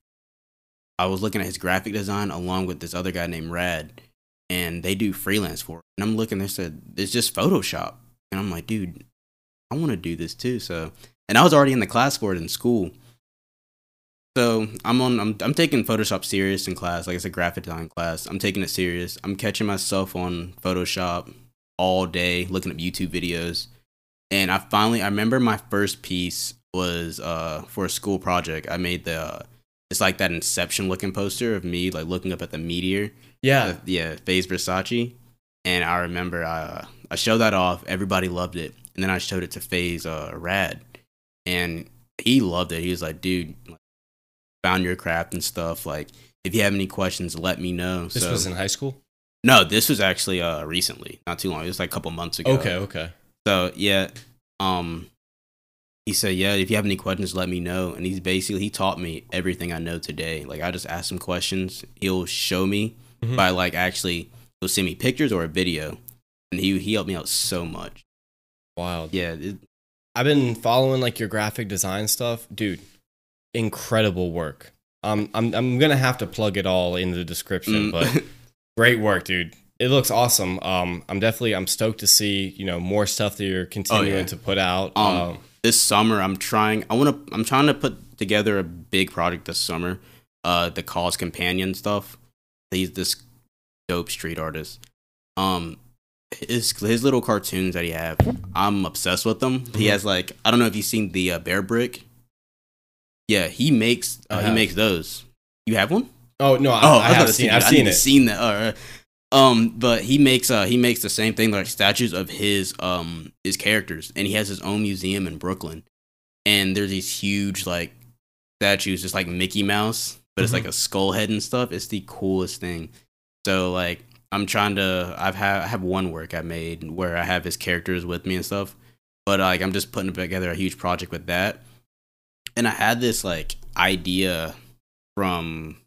I was looking at his graphic design along with this other guy named Rad, and they do freelance for it. And I'm looking, they said it's just Photoshop. And I'm like, dude, I want to do this too. So, and I was already in the class for it in school. So I'm on, I'm, I'm taking Photoshop serious in class. Like it's a graphic design class. I'm taking it serious. I'm catching myself on Photoshop all day, looking up YouTube videos. And I finally, I remember my first piece was uh for a school project. I made the, uh, it's like that Inception looking poster of me like looking up at the meteor Yeah. uh, yeah, Phase Versace. And I remember I, uh, I showed that off. Everybody loved it. And then I showed it to FaZe uh, Rad. And he loved it. He was like, dude, found your craft and stuff. Like, if you have any questions, let me know. This so, was in high school? no, this was actually uh, recently, not too long. It was like a couple months ago. Okay, okay. So yeah, um, he said, yeah, if you have any questions, let me know. And he's basically he taught me everything I know today. Like I just asked him questions, he'll show me Mhm. by like actually he'll send me pictures or a video, and he he helped me out so much. Wild. Yeah, it, I've been following like your graphic design stuff, dude. Incredible work. Um, I'm I'm gonna have to plug it all in the description, mm, but great work, dude. It looks awesome. Um, I'm definitely I'm stoked to see you know more stuff that you're continuing Oh, yeah. to put out. Um, Um, this summer I'm trying. I want to. I'm trying to put together a big project this summer. Uh, the KAWS companion stuff. He's this dope street artist. Um, his his little cartoons that he have, I'm obsessed with them. He Mhm. has like I don't know if you've seen the uh, Bearbrick. Yeah, he makes I uh, he makes those. You have one? oh no, I, Oh, I, about have seen I've I seen it. Seen that? Right. Um, but he makes uh he makes the same thing like statues of his um his characters, and he has his own museum in Brooklyn. And there's these huge like statues, just like Mickey Mouse, but it's Mhm. like a skull head and stuff. It's the coolest thing. So like I'm trying to I've had I have one work I made where I have his characters with me and stuff. But like I'm just putting together a huge project with that. And I had this like idea from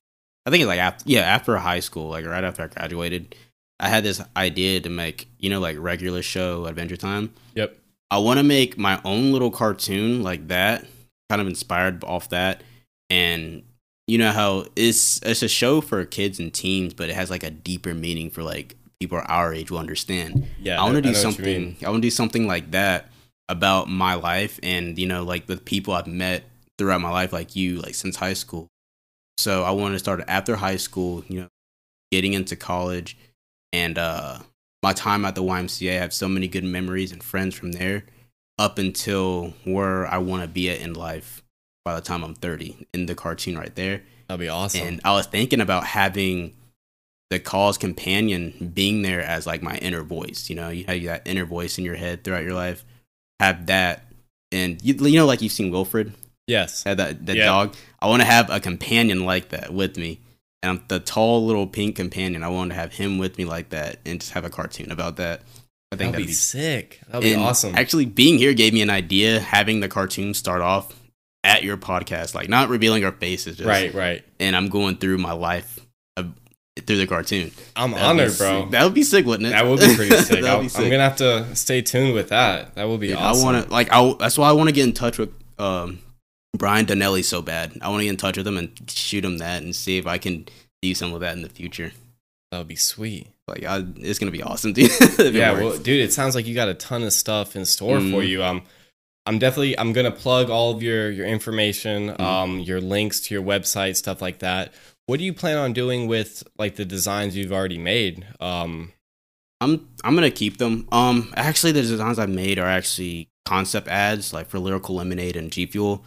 I think it's like after yeah, after high school, like right after I graduated. I had this idea to make, you know, like regular show Adventure Time. Yep. I want to make my own little cartoon like that, kind of inspired off that. And you know how it's it's a show for kids and teens, but it has like a deeper meaning for like people our age will understand. Yeah. I want to do know what you mean. something. I want to do something like that about my life and you know like the people I've met throughout my life, like you, like since high school. So I wanted to start after high school. You know, getting into college, and uh my time at the YMCA. I have so many good memories and friends from there, up until where I want to be at in life by the time I'm 30 in the cartoon right there. That'd be awesome. And I was thinking about having the KAWS companion being there as like my inner voice. You know, you have that inner voice in your head throughout your life. Have that, and you, you know, like you've seen Wilfred yes. had that that Yeah. dog. I want to have a companion like that with me, and the tall little pink companion. I want to have him with me like that, and just have a cartoon about that. I think That'd be sick. That'd be awesome. Actually, being here gave me an idea. Having the cartoon start off at your podcast, like not revealing our faces, just, right, right. and I'm going through my life through the cartoon. I'm That'd honored, bro. sick. That would be sick, wouldn't it? That would be pretty sick. That'd be I'm gonna have to stay tuned with that. That would be Dude, awesome. I want to like. I that's why I want to get in touch with um, Brian Donnelly so bad. I want to get in touch with him and shoot him that and see if I can do some of that in the future. That would be sweet. Like, I, it's gonna be awesome, dude. yeah, well, dude, it sounds like you got a ton of stuff in store for Mhm. you. Um, I'm definitely I'm gonna plug all of your your information, Mhm. um, your links to your website, stuff like that. What do you plan on doing with like the designs you've already made? Um, I'm I'm gonna keep them. Um, actually, the designs I made are actually concept ads, like for Lyrical Lemonade and G Fuel.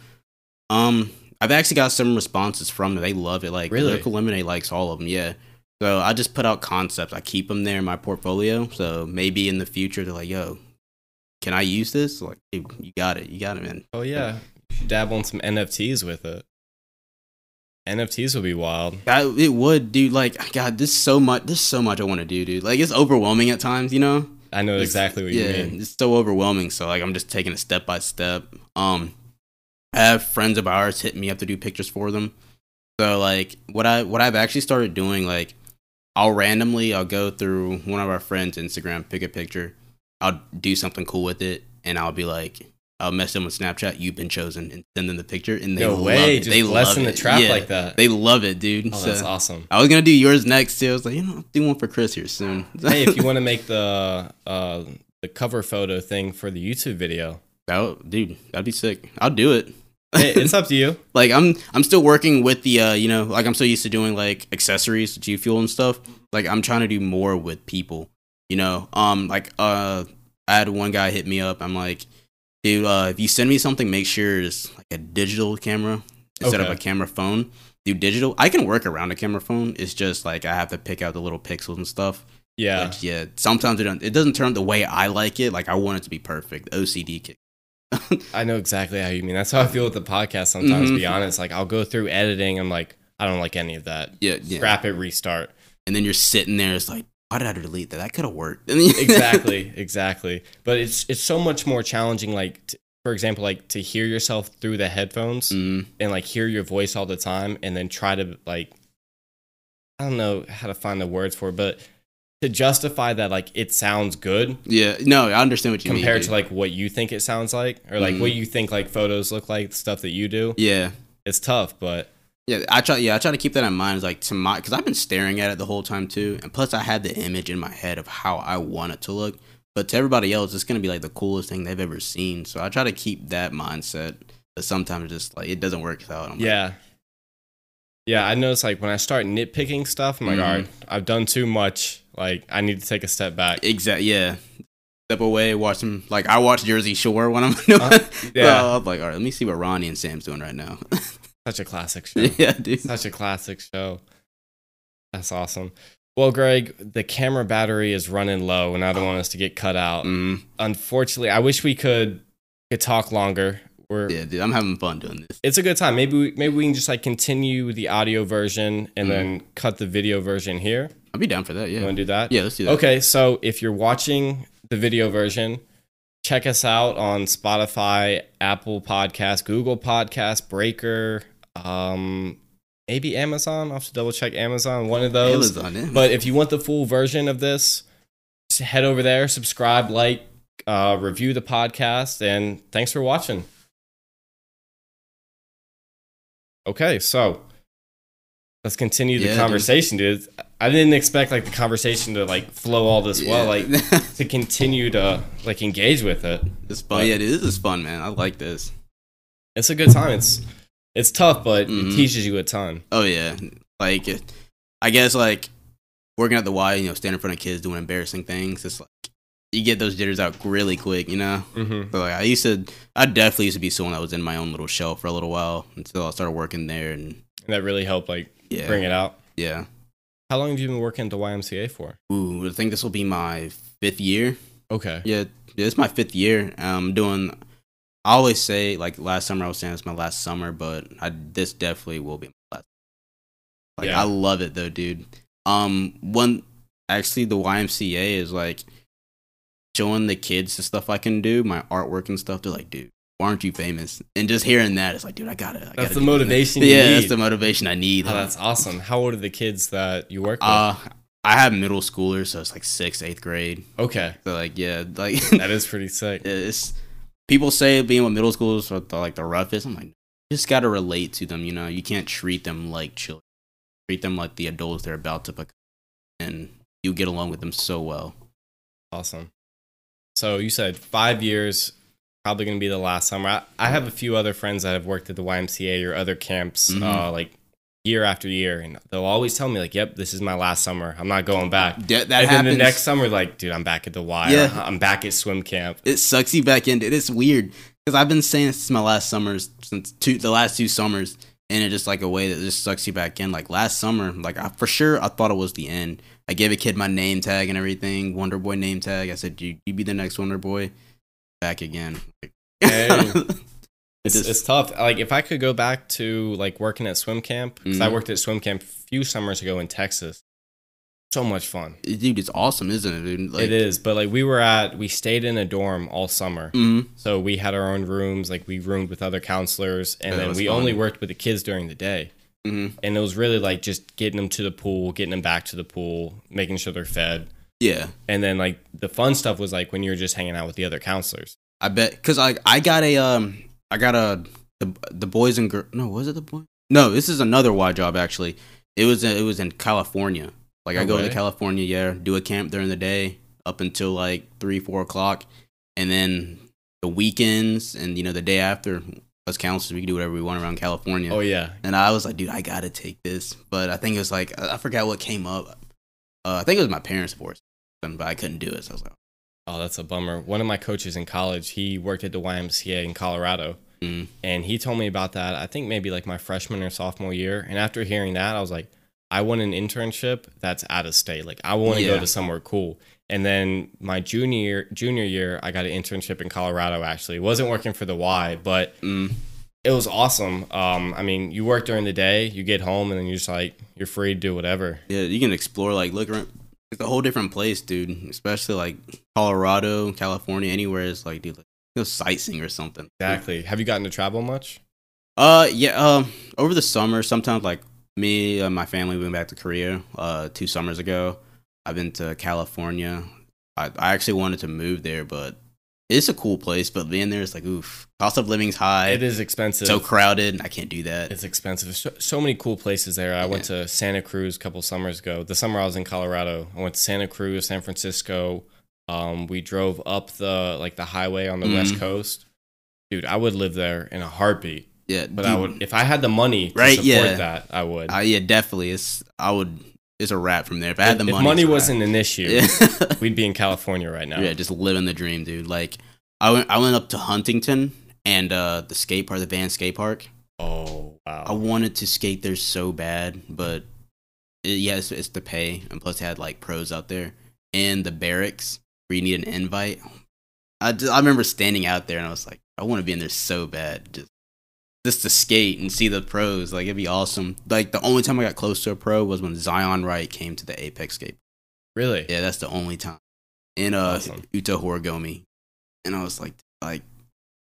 Um, I've actually got some responses from them. They love it. Like Really? Lyrical Lemonade likes all of them. Yeah. So I just put out concepts. I keep them there in my portfolio. So maybe in the future they're like, "Yo, can I use this?" Like, hey, you got it. You got it, man. oh yeah, dabble in some NFTs with it. NFTs would be wild. That it would, dude. Like, God, this so much. There's so much I want to do, dude. Like, it's overwhelming at times. You know. I know It's- exactly what yeah, you mean. it's so overwhelming. So like I'm just taking it step by step. Um, have friends of ours hit me up to do pictures for them. So like what I what I've actually started doing, like I'll randomly I'll go through one of our friends' Instagram, pick a picture, I'll do something cool with it, and I'll be like. I'll mess them with Snapchat. You've been chosen, and send them the picture, and they No love way, it. just they love the it. trap Yeah, like that. They love it, dude. oh, So, that's awesome. I was gonna do yours next too. I was like, you know, I'll do one for Chris here soon. hey, if you want to make the uh, the cover photo thing for the YouTube video, that would- dude, that'd be sick. I'll do it. Hey, it's up to you. like I'm I'm still working with the uh you know like I'm so used to doing like accessories, G Fuel and stuff. Like I'm trying to do more with people. You know, um like uh I had one guy hit me up. I'm like, dude, uh if you send me something, make sure it's like a digital camera instead of a camera phone. Do digital. I can work around a camera phone. It's just like I have to pick out the little pixels and stuff. Yeah, yeah. Sometimes it don't, it doesn't turn the way I like it. Like I want it to be perfect. OCD kick. I know exactly how you mean. That's how I feel with the podcast sometimes. To be honest, like I'll go through editing. I'm like, I don't like any of that. Yeah, yeah. Scrap it, restart. and then you're sitting there. It's like, why did I delete that? That could have worked. Exactly, exactly. But it's it's so much more challenging. Like, t- for example, like to hear yourself through the headphones Mm, and like hear your voice all the time, and then try to like, I don't know how to find the words for it, but to justify that like it sounds good yeah, no, I understand what you mean. compared to like what you think it sounds like, or like Mhm. what you think like photos look like, stuff that you do. yeah, It's tough, but yeah. I try, yeah, I try to keep that in mind. It's like to my, because I've been staring at it the whole time too, and plus I had the image in my head of how I want it to look. But to everybody else, it's gonna be like the coolest thing they've ever seen. So I try to keep that mindset. But sometimes just like it doesn't work out. I'm like, Yeah. Yeah, I notice like when I start nitpicking stuff, I'm like, Mhm. all right, I've done too much. Like, I need to take a step back. Exactly. Yeah. Step away, watch them. Like I watch Jersey Shore when I'm doing. Uh, yeah. So I'm like, all right, let me see what Ronnie and Sam's doing right now. Such a classic show. yeah, dude. Such a classic show. That's awesome. Well, Greg, the camera battery is running low, and I don't want us to get cut out. Mm, Unfortunately, I wish we could could talk longer. We're Yeah, dude, I'm having fun doing this. it's a good time. Maybe we, maybe we can just like continue the audio version and then cut the video version here. I'll be down for that. You Yeah. want to do that? Yeah, let's do that. Okay, so if you're watching the video version, check us out on Spotify, Apple Podcast, Google Podcast, Breaker, um, maybe Amazon. I'll have to double check Amazon, one of those. Amazon, yeah. But if you want the full version of this, just head over there, subscribe, like, uh, review the podcast, and thanks for watching. Okay, so let's continue the Yeah, conversation, dude. I didn't expect like the conversation to like flow all this well, like to continue to like engage with it. it's fun. Yeah, dude, this is fun, man. I like this. It's a good time. It's it's tough, but Mhm. it teaches you a ton. Oh yeah, like it- I guess like working at the Y, you know, standing in front of kids doing embarrassing things. It's like you get those jitters out really quick, you know. Mm-hmm. So like I used to, I definitely used to be someone that was in my own little shell for a little while until I started working there, and And that really helped like yeah, bring it out. yeah. How long have you been working at the YMCA for? Ooh, I think this will be my fifth year. Okay. Yeah, yeah, it's my fifth year. I'm doing. I always say like last summer I was saying it's my last summer, but I this definitely will be my last. Like Yeah. I love it though, dude. Um, one actually the YMCA is like showing the kids the stuff I can do, my artwork and stuff. They're like, dude, why aren't you famous? And just hearing that, it's like, dude, I got it. I That's gotta the motivation Yeah, need. that's the motivation I need. Oh, that's awesome. How old are the kids that you work with? uh, I have middle schoolers, so it's like sixth, eighth grade. okay. So like, yeah, like That is pretty sick. it's people say being with middle schoolers are the, like the roughest. I'm like, you just gotta relate to them. You know, you can't treat them like children. Treat them like the adults they're about to become, and you get along with them so well. Awesome. So you said five years, probably going to be the last summer. I, I have a few other friends that have worked at the YMCA or other camps, Mhm. uh, like year after year, and they'll always tell me like, "Yep, this is my last summer. I'm not going back." That, that and then the next summer, like, dude, I'm back at the Y. Yeah. I'm back at swim camp. it sucks you back in. It is weird because I've been saying this is my last summers since two, the last two summers, and it just like a way that just sucks you back in. Like last summer, like I, for sure I thought it was the end. I gave a kid my name tag and everything, Wonder Boy name tag. I said, "You, you be the next Wonder Boy." Back again. Hey. It's, just- it's tough. Like if I could go back to like working at swim camp, because I Mhm. worked at swim camp a few summers ago in Texas. So much fun. dude, it's awesome, isn't it? Dude? Like, it is, but like we were at, we stayed in a dorm all summer. mhm. So we had our own rooms, like we roomed with other counselors, and That then we fun. only worked with the kids during the day. Mhm. And it was really like just getting them to the pool, getting them back to the pool, making sure they're fed. Yeah, And then like the fun stuff was like when you were just hanging out with the other counselors. I bet because I I got a um I got a the the boys and girls. No, was it the boy? No, this is another Y job actually. It was it was in California. Like I go way. to California, yeah, do a camp during the day up until like three four o'clock, and then the weekends and you know the day after. Us counselors, we can do whatever we want around California. Oh yeah, And I was like, dude, I gotta take this. But I think it was like I forgot what came up. Uh, I think it was my parents' force, but I couldn't do it. So I was like, oh that's a bummer. One of my coaches in college, he worked at the YMCA in Colorado, mm, and he told me about that. I think maybe like my freshman or sophomore year. And after hearing that, I was like, I want an internship that's out of state. Like I want to go to somewhere cool. And then my junior year, junior year, I got an internship in Colorado. Actually, it wasn't working for the Y, but mm, it was awesome. Um, I mean, you work during the day, you get home, and then you're just like you're free to do whatever. yeah, you can explore like look around. It's a whole different place, dude. Especially like Colorado, California, anywhere is like, dude, like, go sightseeing or something. Exactly. Have you gotten to travel much? Uh, yeah. Um, over the summer, sometimes like me and my family went back to Korea. Uh, two summers ago, I've been to California. I, I actually wanted to move there, but it's a cool place. But being there, it's like, oof, cost of living's high. It is expensive. so crowded. I can't do that. It's expensive. So, so many cool places there. I went to Santa Cruz a couple summers ago. The summer I was in Colorado, I went to Santa Cruz, San Francisco. Um, we drove up the like the highway on the west Mhm. coast. Dude, I would live there in a heartbeat. Yeah, But I would if I had the money to Right, support yeah. that, I would. I, yeah, definitely. It's I would. It's a wrap from there. If I had the if money, money a wasn't an issue, Yeah. we'd be in California right now. Yeah, just living the dream, dude. Like I went I went up to Huntington and uh the skate park, the Van skate park. Oh wow! I wanted to skate there so bad, but it, yeah, it's, it's the pay, and plus they had like pros out there and the barracks where you need an invite. I, just, I remember standing out there and I was like, I want to be in there so bad. Just just to skate and see the pros. Like it'd be awesome. Like the only time I got close to a pro was when Zion Wright came to the Apex skate. Really? Yeah, that's the only time. In uh Awesome. Uta Horogomi. And I was like like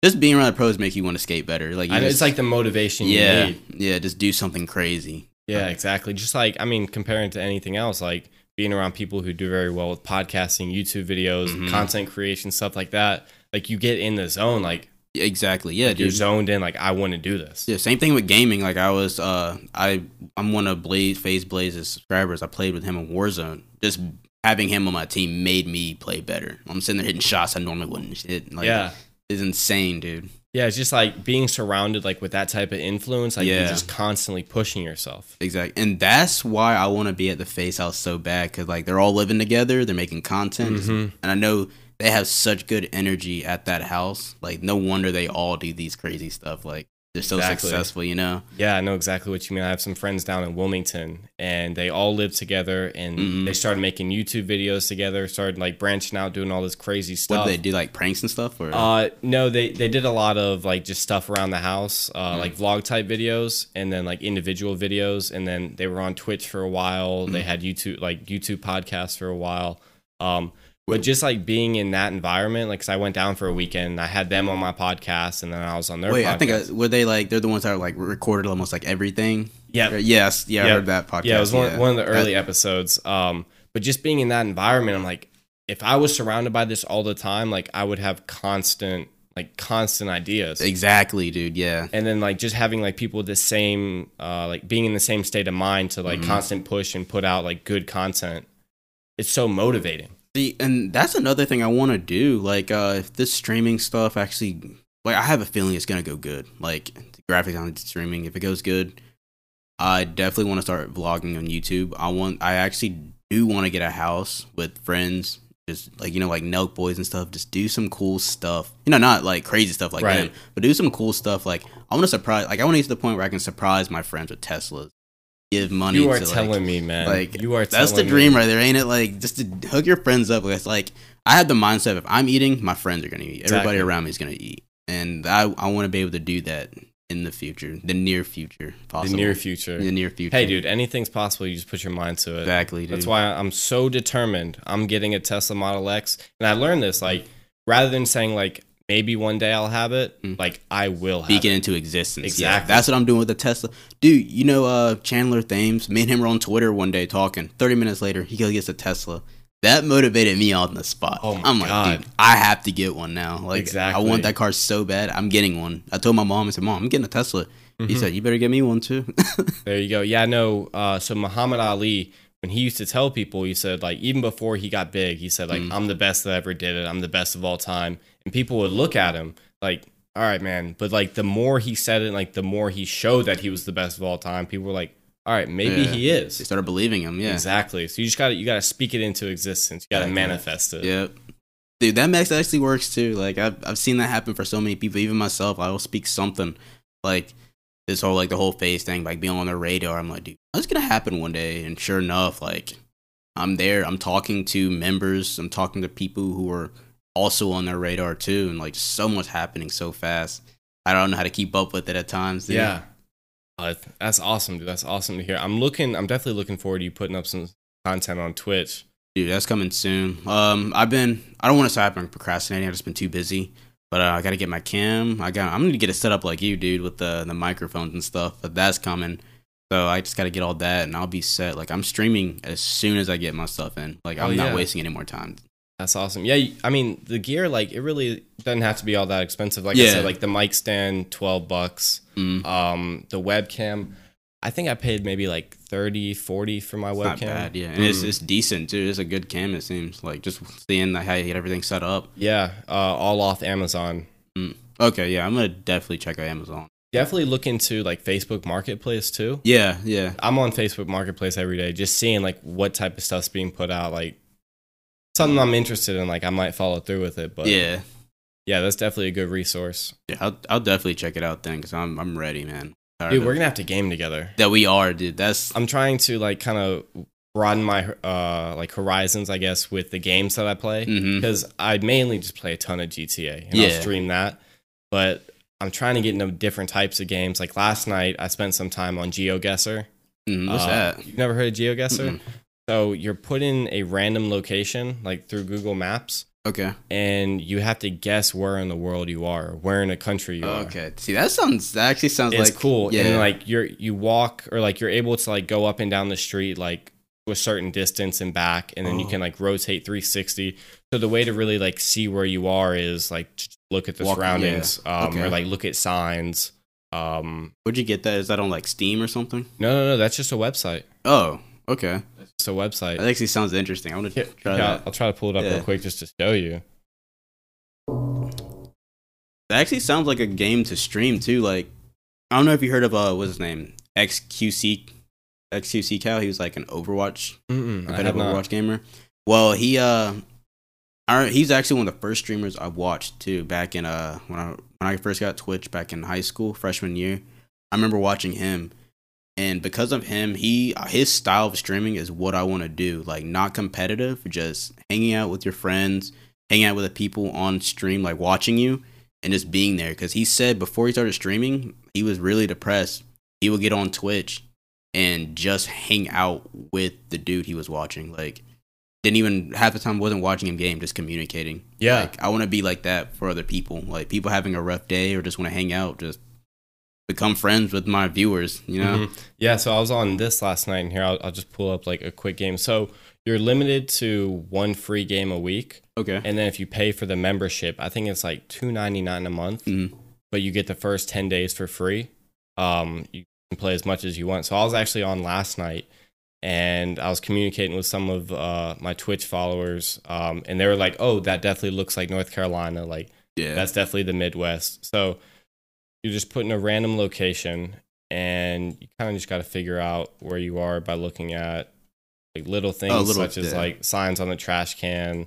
just being around the pros make you want to skate better. Like I just- it's like the motivation you yeah, need. yeah, just do something crazy. Yeah, exactly. Just like I mean, comparing to anything else, like being around people who do very well with podcasting, YouTube videos, Mhm. content creation, stuff like that. Like you get in the zone, like exactly. Yeah, you're dude. zoned in. Like I want to do this. Yeah, same thing with gaming. Like I was, uh, I I'm one of Blaze FaZe Blaze's subscribers. I played with him in Warzone. Just having him on my team made me play better. I'm sitting there hitting shots I normally wouldn't hit. Like, yeah, it's insane, dude. yeah. It's just like being surrounded like with that type of influence. Like you're just constantly pushing yourself. Exactly, and that's why I want to be at the FaZe House so bad because like they're all living together, they're making content, Mhm. and I know they have such good energy at that house. Like, no wonder they all do these crazy stuff. Like, they're so Exactly. successful, you know. Yeah, I know exactly what you mean. I have some friends down in Wilmington, and they all live together, and Mhm. they started making YouTube videos together. Started like branching out, doing all this crazy What stuff. do they do? Like pranks and stuff, or Uh, no, they they did a lot of like just stuff around the house, uh, Mm. like vlog type videos, and then like individual videos, and then they were on Twitch for a while. Mm. They had YouTube like YouTube podcasts for a while. Um, but just like being in that environment, like 'cause I went down for a weekend, I had them on my podcast, and then I was on their. Wait, podcast. I think I, were they like they're the ones that are like recorded almost like everything. yeah, Or- Yes, yeah, I heard that podcast. yeah, it was one, yeah. one of the early That- episodes. Um, but just being in that environment, I'm like, if I was surrounded by this all the time, like I would have constant, like constant ideas. exactly, dude. Yeah, and then like just having like people with the same uh like being in the same state of mind to like Mhm. constant push and put out like good content it's so motivating See, and that's another thing I want to do. Like, uh, if this streaming stuff actually, like, I have a feeling it's gonna go good. Like, the graphics on streaming, if it goes good, I definitely want to start vlogging on YouTube. I want, I actually do want to get a house with friends, just like you know, like Nelk Boys and stuff. Just do some cool stuff. You know, not like crazy stuff like Right. them, but do some cool stuff. Like, I want to surprise. Like, I want to get to the point where I can surprise my friends with Teslas, give money. you are to, telling like, me man like you are that's the dream me. right there, ain't it? Like just to hook your friends up with. Like I have the mindset: if I'm eating, my friends are gonna eat. Everybody around me is gonna eat, and I I want to be able to do that in the future, the near future, if the possible. near future the near future. hey dude anything's possible you just put your mind to it exactly. Dude. that's why i'm so determined i'm getting a tesla model x and i learned this like rather than saying like maybe one day i'll have it Mm. like i will have Speak it into existence. Yeah, Exactly. that's what I'm doing with the Tesla. Dude, you know uh Chandler Thames, me and him were on Twitter one day talking. 30 minutes later, he goes gets a Tesla. That motivated me on the spot. Oh my I'm like, God. dude, I have to get one now. Like Exactly. I want that car so bad. I'm getting one. I told my mom, I said, Mom, I'm getting a Tesla. He Mhm. said, You better get me one too. There you go. Yeah, no. Uh, so Muhammad Ali, when he used to tell people, he said like even before he got big, he said like Mm. I'm the best that ever did it. I'm the best of all time, and people would look at him like, all right, man. But like the more he said it, like the more he showed that he was the best of all time, people were like, all right, maybe Yeah. he is. they started believing him, yeah. Exactly. So you just got to you got to speak it into existence. You got to Exactly. manifest it. Yep. Dude, that makes actually works too. Like I've I've seen that happen for so many people, even myself. I will speak something like this whole like the whole FaZe thing, like being on the radar. I'm like, dude, that's gonna happen one day. And sure enough, like I'm there. I'm talking to members. I'm talking to people who are also on their radar too. And like so much happening so fast. I don't know how to keep up with it at times. dude. Yeah. Uh, that's awesome, dude. That's awesome to hear. I'm looking. I'm definitely looking forward to you putting up some content on Twitch. Dude, that's coming soon. Um, I've been. I don't want to say I've been procrastinating. I've just been too busy. But uh, I got to get my cam. I got. I'm gonna get it set up like you, dude, with the the microphones and stuff. But that's coming. So I just got to get all that, and I'll be set. Like I'm streaming as soon as I get my stuff in. Like I'm Oh, not wasting any more time. That's awesome. Yeah, I mean the gear, like it really doesn't have to be all that expensive. Like I Yeah. said, like the mic stand, twelve bucks. Mm, Um, the webcam, I think I paid maybe like 30, 40 for my it's webcam. not bad, yeah, and it's Mm. it's decent too. It's a good cam. It seems like just seeing like, how you get everything set up. Yeah, uh, all off Amazon. Okay, yeah, I'm gonna definitely check out Amazon. Definitely look into like Facebook Marketplace too. Yeah, yeah, I'm on Facebook Marketplace every day, just seeing like what type of stuff's being put out. Like something I'm interested in, like I might follow through with it. But yeah. yeah, that's definitely a good resource. Yeah, I'll, I'll definitely check it out then because I'm I'm ready, man. Dude, we're gonna have to game together. that we are, dude. That's I'm trying to like kind of broaden my uh like horizons, I guess, with the games that I play because I mainly just play a ton of GTA and Yeah. I'll stream that. but I'm trying to get into different types of games. Like last night, I spent some time on GeoGuessr. Mm, what's Uh, that? You've never heard of GeoGuessr? Mm-mm. So you're put in a random location, like through Google Maps, Okay. and you have to guess where in the world you are, where in a country you are. Okay. See, that sounds. That actually sounds It's like cool. Yeah. And like you're you walk or like you're able to like go up and down the street like to a certain distance and back, and then you Oh. can like rotate 360. So the way to really like see where you are is like look at the Walk- surroundings, um, Okay. or like look at signs. Um, Where'd you get that? Is that on like Steam or something? no, no, no, that's just a website. Oh, okay. It's a website. That actually sounds interesting. I want to try yeah, that. I'll try to pull it up Yeah. real quick just to show you. That actually sounds like a game to stream too. Like, I don't know if you heard of uh, what's his name? XQC, XQC Cow. He was like an Overwatch Mm-mm, I competitive have not. Overwatch gamer. Well, he uh, I, he's actually one of the first streamers I watched too. Back in uh, when I when I first got Twitch back in high school, freshman year, I remember watching him, and because of him, he his style of streaming is what I want to do. Like not competitive, just hanging out with your friends, hanging out with the people on stream, like watching you and just being there. Because he said before he started streaming, he was really depressed. He would get on Twitch and just hang out with the dude he was watching. Like, didn't even half the time wasn't watching him game, just communicating. Yeah. Like, I want to be like that for other people. Like people having a rough day or just want to hang out, just become friends with my viewers. You know? Mhm. Yeah, so I was on this last night, and here I'll, I'll just pull up like a quick game. So you're limited to one free game a week, Okay. and then if you pay for the membership, I think it's like two ninety nine a month, Mhm. but you get the first ten days for free. Um, you can play as much as you want. So I was actually on last night, and I was communicating with some of uh, my Twitch followers, um, and they were like, "Oh, that definitely looks like North Carolina. Like Yeah. that's definitely the Midwest. So you just put in a random location and you kind of just got to figure out where you are by looking at like little things Oh, little- such as yeah. like signs on the trash can,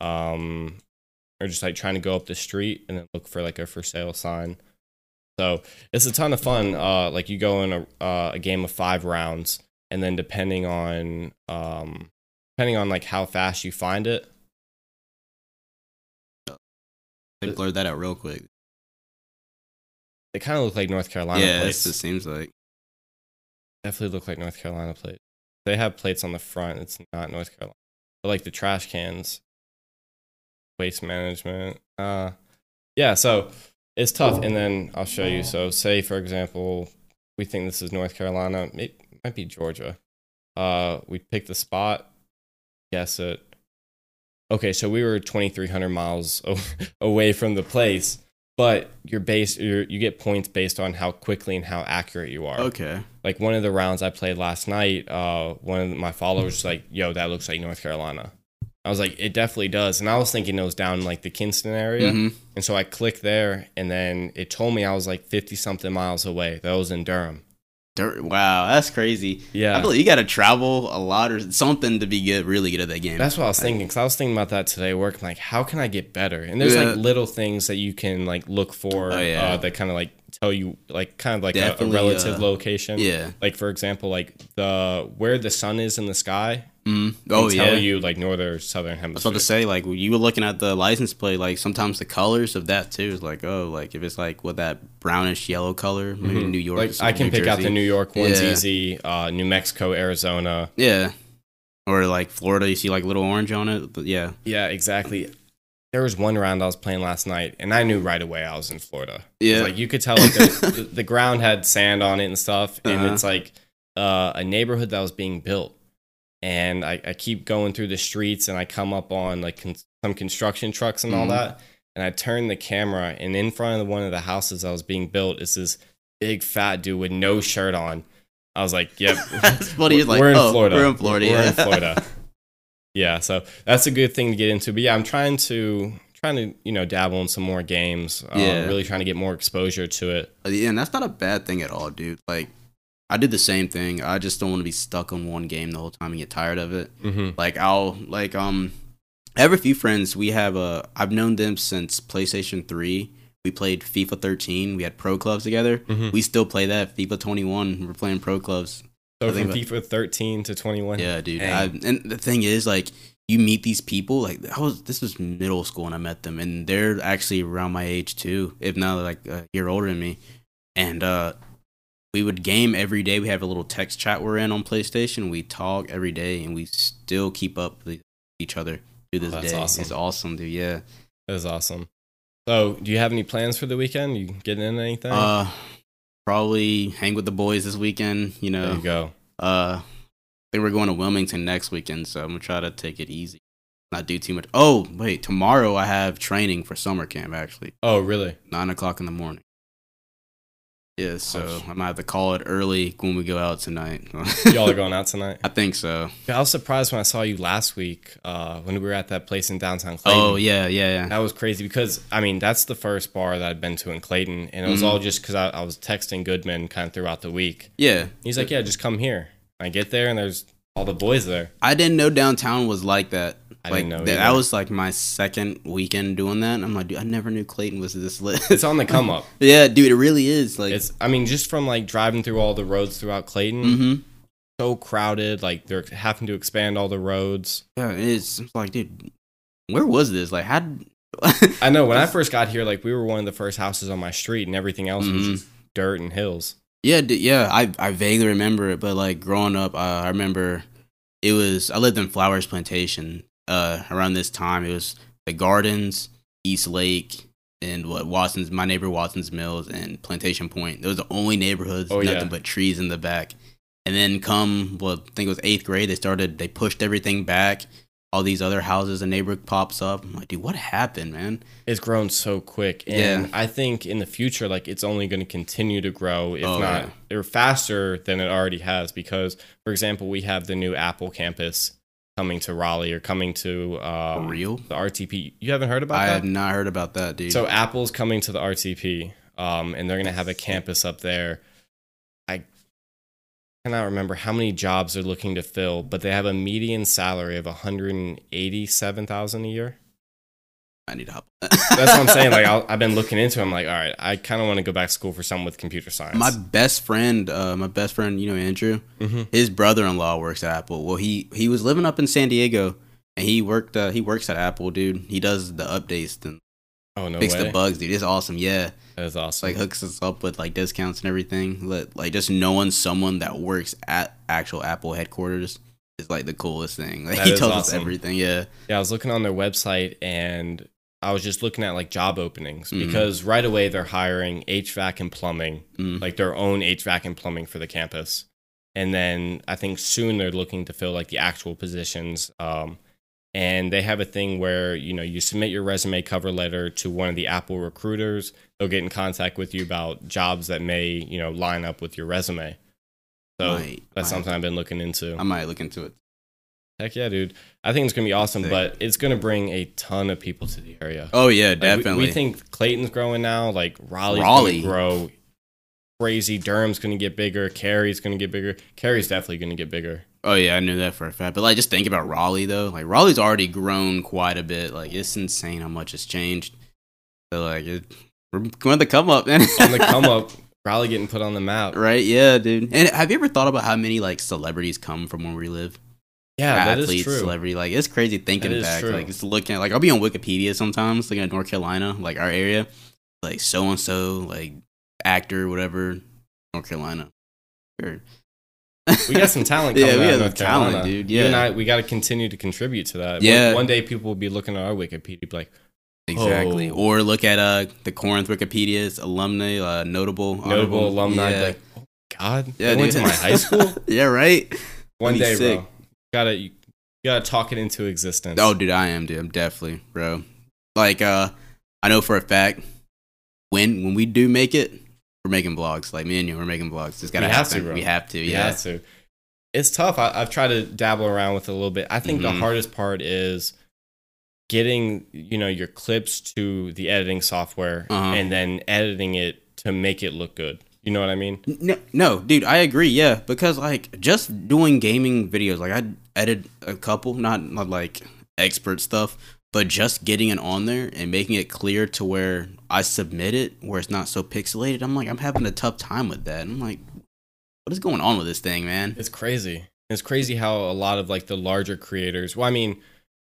um, or just like trying to go up the street and then look for like a for sale sign. So it's a ton of fun. Uh, like you go in a, uh, a game of five rounds, and then depending on um, depending on like how fast you find it, They blurred that out real quick. They kind of look like North Carolina yeah, plates. it seems like. definitely look like North Carolina plates. They have plates on the front. It's not North Carolina. But like the trash cans, waste management. Uh, yeah. So it's tough. And then I'll show you. So say for example, we think this is North Carolina. It might be Georgia. Uh, we pick the spot. Guess it. Okay, so we were 2,300 miles away from the place, but you're based. You're, you get points based on how quickly and how accurate you are Okay. like one of the rounds I played last night, uh, one of my followers was like, "Yo, that looks like North Carolina." I was like, "It definitely does," and I was thinking it was down in like the Kinston area, Mhm. and so I clicked there, and then it told me I was like fifty something miles away. That was in Durham. Wow, that's crazy. Yeah, feel like you got to travel a lot or something to be good, really good at that game. that's what I was thinking. Because I was thinking about that today. Work, I'm like, how can I get better? And there's Yeah. like little things that you can like look for Oh, yeah. uh, that kind of like tell you like kind of like a, a relative uh, location. yeah. Like for example, like the where the sun is in the sky. Mm. can Oh tell yeah. you like northern or southern hemisphere. I was about to say, like, you were looking at the license plate, like, sometimes the colors of that, too, is like, oh, like, if it's, like, with that brownish yellow color, maybe Mhm. New York. or Like I can New pick out the New York ones Yeah. easy, uh, New Mexico, Arizona. Yeah. Or, like, Florida, you see, like, little orange on it. But, yeah. Yeah, exactly. There was one round I was playing last night, and I knew right away I was in Florida. Yeah. like you could tell like the, the, the ground had sand on it and stuff, and Uh-huh. it's like uh, a neighborhood that was being built. And I, I keep going through the streets, and I come up on like con- some construction trucks and all Mhm. that. And I turn the camera, and in front of one of the houses that was being built is this big fat dude with no shirt on. I was like, "Yep, That's funny. It's like, we're in oh, Florida. We're in Florida. We're yeah. in Florida. yeah, so that's a good thing to get into. But yeah, I'm trying to trying to you know dabble in some more games. Um, Yeah. really trying to get more exposure to it. Uh, Yeah, and that's not a bad thing at all, dude. Like, I did the same thing. I just don't want to be stuck on one game the whole time and get tired of it. Mm-hmm. Like, I'll, like, um, I have a few friends. We have a, I've known them since PlayStation 3. We played FIFA 13. We had pro clubs together. Mhm. We still play that. FIFA 21. We're playing pro clubs. So I from FIFA 13 to 21. Yeah, dude. I, and the thing is, like, you meet these people like I was this was middle school when I met them and they're actually around my age too if not like a year older than me and uh we would game every day we have a little text chat we're in on PlayStation we talk every day and we still keep up with each other to this Oh, that's day awesome. it's awesome dude yeah That is awesome. So, do you have any plans for the weekend? You getting in anything? uh probably hang with the boys this weekend you know there you go. Uh, I think we're going to Wilmington next weekend, so I'm gonna try to take it easy, not do too much. Oh, wait, tomorrow I have training for summer camp. Actually, Oh, really? nine o'clock in the morning. Yeah, so Gosh. I might have to call it early when we go out tonight. Y'all are going out tonight? I think so. Yeah, I was surprised when I saw you last week uh, when we were at that place in downtown Clayton. Oh yeah, yeah, yeah. That was crazy because I mean that's the first bar that I'd been to in Clayton, and it was Mhm. all just because I, I was texting Goodman kind of throughout the week. Yeah, He's like, "Yeah, just come here." I get there and there's all the boys there. I didn't know downtown was like that. I like didn't know that, that was like my second weekend doing that. I'm like, dude, I never knew Clayton was this lit. It's on the come up. yeah, dude, it really is. Like, It's I mean just from like driving through all the roads throughout Clayton, hmm so crowded. Like they're having to expand all the roads. yeah, it's, it's like, dude, where was this? Like, how? did- I know when I first got here, like we were one of the first houses on my street, and everything else was Mhm. just dirt and hills. Yeah, d- yeah, I I vaguely remember it, but like growing up, uh, I remember it was I lived in Flowers Plantation. Uh, around this time, it was the Gardens, East Lake, and what Watson's my neighbor Watson's Mills and Plantation Point. Those are the only neighborhoods, Oh, nothing yeah. but trees in the back. And then come, well, I think it was eighth grade. They started, they pushed everything back. All these other houses, a neighborhood pops up. I'm like, dude, what happened, man? It's grown so quick, and Yeah. I think in the future, like it's only going to continue to grow, if Oh, not yeah. or faster than it already has. Because, for example, we have the new Apple campus coming to Raleigh or coming to um, real? the RTP. You haven't heard about I that? I have not heard about that, dude. So Apple's coming to the RTP, um, and they're going to have a campus up there. I cannot remember how many jobs they're looking to fill, but they have a median salary of one hundred eighty-seven thousand a year. I need to hop. That's what I'm saying. Like I'll, I've been looking into. it. I'm like, all right, I kind of want to go back to school for something with computer science. My best friend, uh, my best friend, you know Andrew. Mhm. His brother-in-law works at Apple. Well, he he was living up in San Diego, and he worked. Uh, he works at Apple, dude. He does the updates and oh no fix way! the bugs, dude. It's awesome. Yeah, That is awesome. like hooks us up with like discounts and everything. Like just knowing someone that works at actual Apple headquarters is like the coolest thing. Like That he tells us everything. Yeah, Yeah, I was looking on their website and I was just looking at like job openings Mhm. because right away they're hiring HVAC and plumbing, Mm. like their own HVAC and plumbing for the campus. And then I think soon they're looking to fill like the actual positions. Um, and they have a thing where you know you submit your resume cover letter to one of the Apple recruiters. They'll get in contact with you about jobs that may you know line up with your resume. So Might- that's might- something I've been looking into. I might look into it. Heck yeah, dude! I think it's gonna be awesome, Sick. but it's gonna bring a ton of people to the area. Oh yeah, Like, we- definitely. we, think Clayton's growing now. Like Raleigh's Raleigh. grow crazy. Durham's gonna get bigger. Cary's gonna get bigger. Cary's definitely gonna get bigger. Oh yeah, I knew that for a fact. But like, just think about Raleigh though. Like Raleigh's already grown quite a bit. Like it's insane how much has changed. So like, it, we're going to come up, man. On the come up, Raleigh getting put on the map. right? Yeah, dude. And have you ever thought about how many like celebrities come from where we live? Yeah, that is Athletes, true. celebrity. Like it's crazy thinking back. true. Like it's looking at like I'll be on Wikipedia sometimes, looking at North Carolina, like our area, like so and so, like actor, whatever, North Carolina. Sure. We got some talent Yeah, coming we got North talent, Carolina, dude. You and Yeah. I, we got to continue to contribute to that. One- Yeah. One, day people will be looking at our Wikipedia, like, Exactly. Oh. Or look at uh the Corinth Wikipedia's alumni, uh, notable notable honorable- alumni. Yeah, Like, oh God, yeah they went to my high school. yeah, right. One day, bro. Gotta you gotta talk it into existence. Oh, dude, I am, dude. I'm definitely, bro. Like, uh, I know for a fact when when we do make it, we're making vlogs. Like me and you, we're making vlogs. It's gotta We have to, happen. bro. We have to. Yeah. have to. It's tough. I, I've tried to dabble around with it a little bit. I think the Mhm. hardest part is getting you know your clips to the editing software Uh-huh. and then editing it to make it look good. You know what I mean? No, no, dude, I agree. Yeah, because like just doing gaming videos, like I edit a couple, not not like expert stuff, but just getting it on there and making it clear to where I submit it, where it's not so pixelated. I'm like, I'm having a tough time with that. I'm like, what is going on with this thing, man? It's crazy. It's crazy how a lot of like the larger creators. Well, I mean,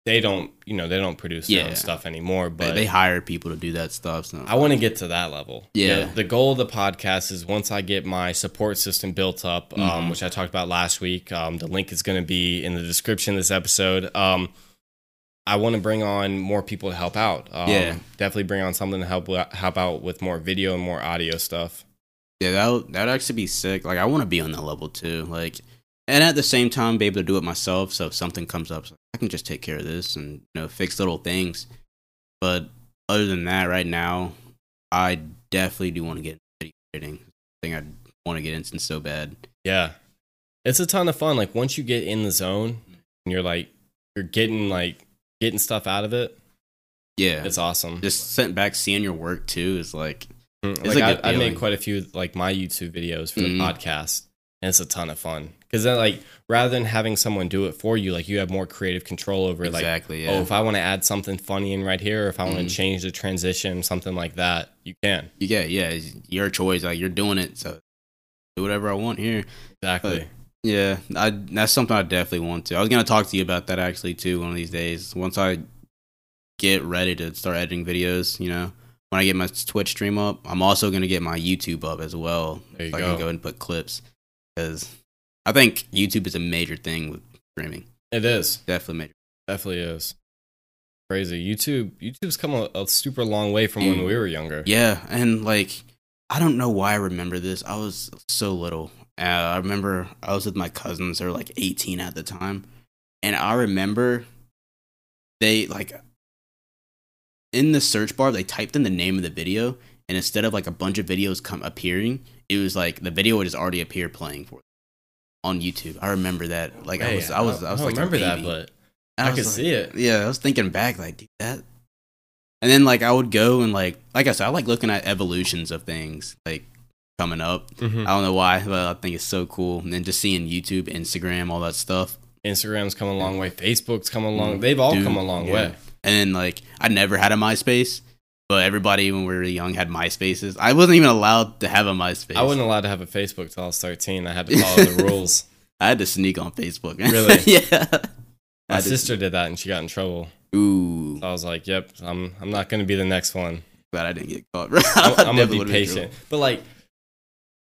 they don't, you know, they don't produce their Yeah. own stuff anymore. But they hire people to do that stuff. So. I want to get to that level. Yeah. The, the goal of the podcast is once I get my support system built up, um, Mhm. which I talked about last week. Um, the link is going to be in the description of this episode. Um, I want to bring on more people to help out. Um, Yeah. Definitely bring on something to help help out with more video and more audio stuff. Yeah, that would that'd actually be sick. Like I want to be on that level too. Like, and at the same time, be able to do it myself. So if something comes up, like, I can just take care of this and you know fix little things. But other than that, right now, I definitely do want to get into video editing. Thing I want to get into so bad. Yeah. It's a ton of fun. Like once you get in the zone and you're like you're getting like getting stuff out of it, Yeah, it's awesome. just sent back seeing your work too is like Mm, It's like I, I made quite a few like my YouTube videos for the Mhm. podcast, and it's a ton of fun because then like rather than having someone do it for you, like you have more creative control over like exactly yeah. oh if I want to add something funny in right here, or if I want to mm-hmm. change the transition, something like that, you can yeah, yeah, it's your choice. Like you're doing it, so do whatever I want here. exactly. Yeah, I that's something I definitely want to. I was gonna talk to you about that actually too one of these days. Once I get ready to start editing videos, you know, when I get my Twitch stream up, I'm also gonna get my YouTube up as well. There you so I go. can go and put clips because I think YouTube is a major thing with streaming. It is Definitely major. definitely is crazy. YouTube YouTube's come a, a super long way from when Mm. we were younger. Yeah, and like I don't know why I remember this. I was so little. Uh, I remember I was with my cousins. They were like 18 at the time, and I remember they like in the search bar they typed in the name of the video, and instead of like a bunch of videos come appearing, it was like the video would just already appear playing for on YouTube. I remember that. Like I was, I was, I was don't like remember that, but And I, could like- see it. yeah, I was thinking back, like, dude, that. And then, like, I would go and, like, like I said, I like looking at evolutions of things, like, coming up. Mhm. I don't know why, but I think it's so cool. And then just seeing YouTube, Instagram, all that stuff. Instagram's come a long way. Facebook's come a long. They've all Dude, come a long yeah. way. And then, like, I never had a MySpace, but everybody when we were young had MySpaces. I wasn't even allowed to have a MySpace. I wasn't allowed to have a Facebook till I was 13. I had to follow the rules. I had to sneak on Facebook. Really? yeah. My sister did that and she got in trouble. Ooh. So I was like, "Yep, I'm I'm not going to be the next one. Glad I didn't get caught. I'm, I'm be been in trouble. patient." But like,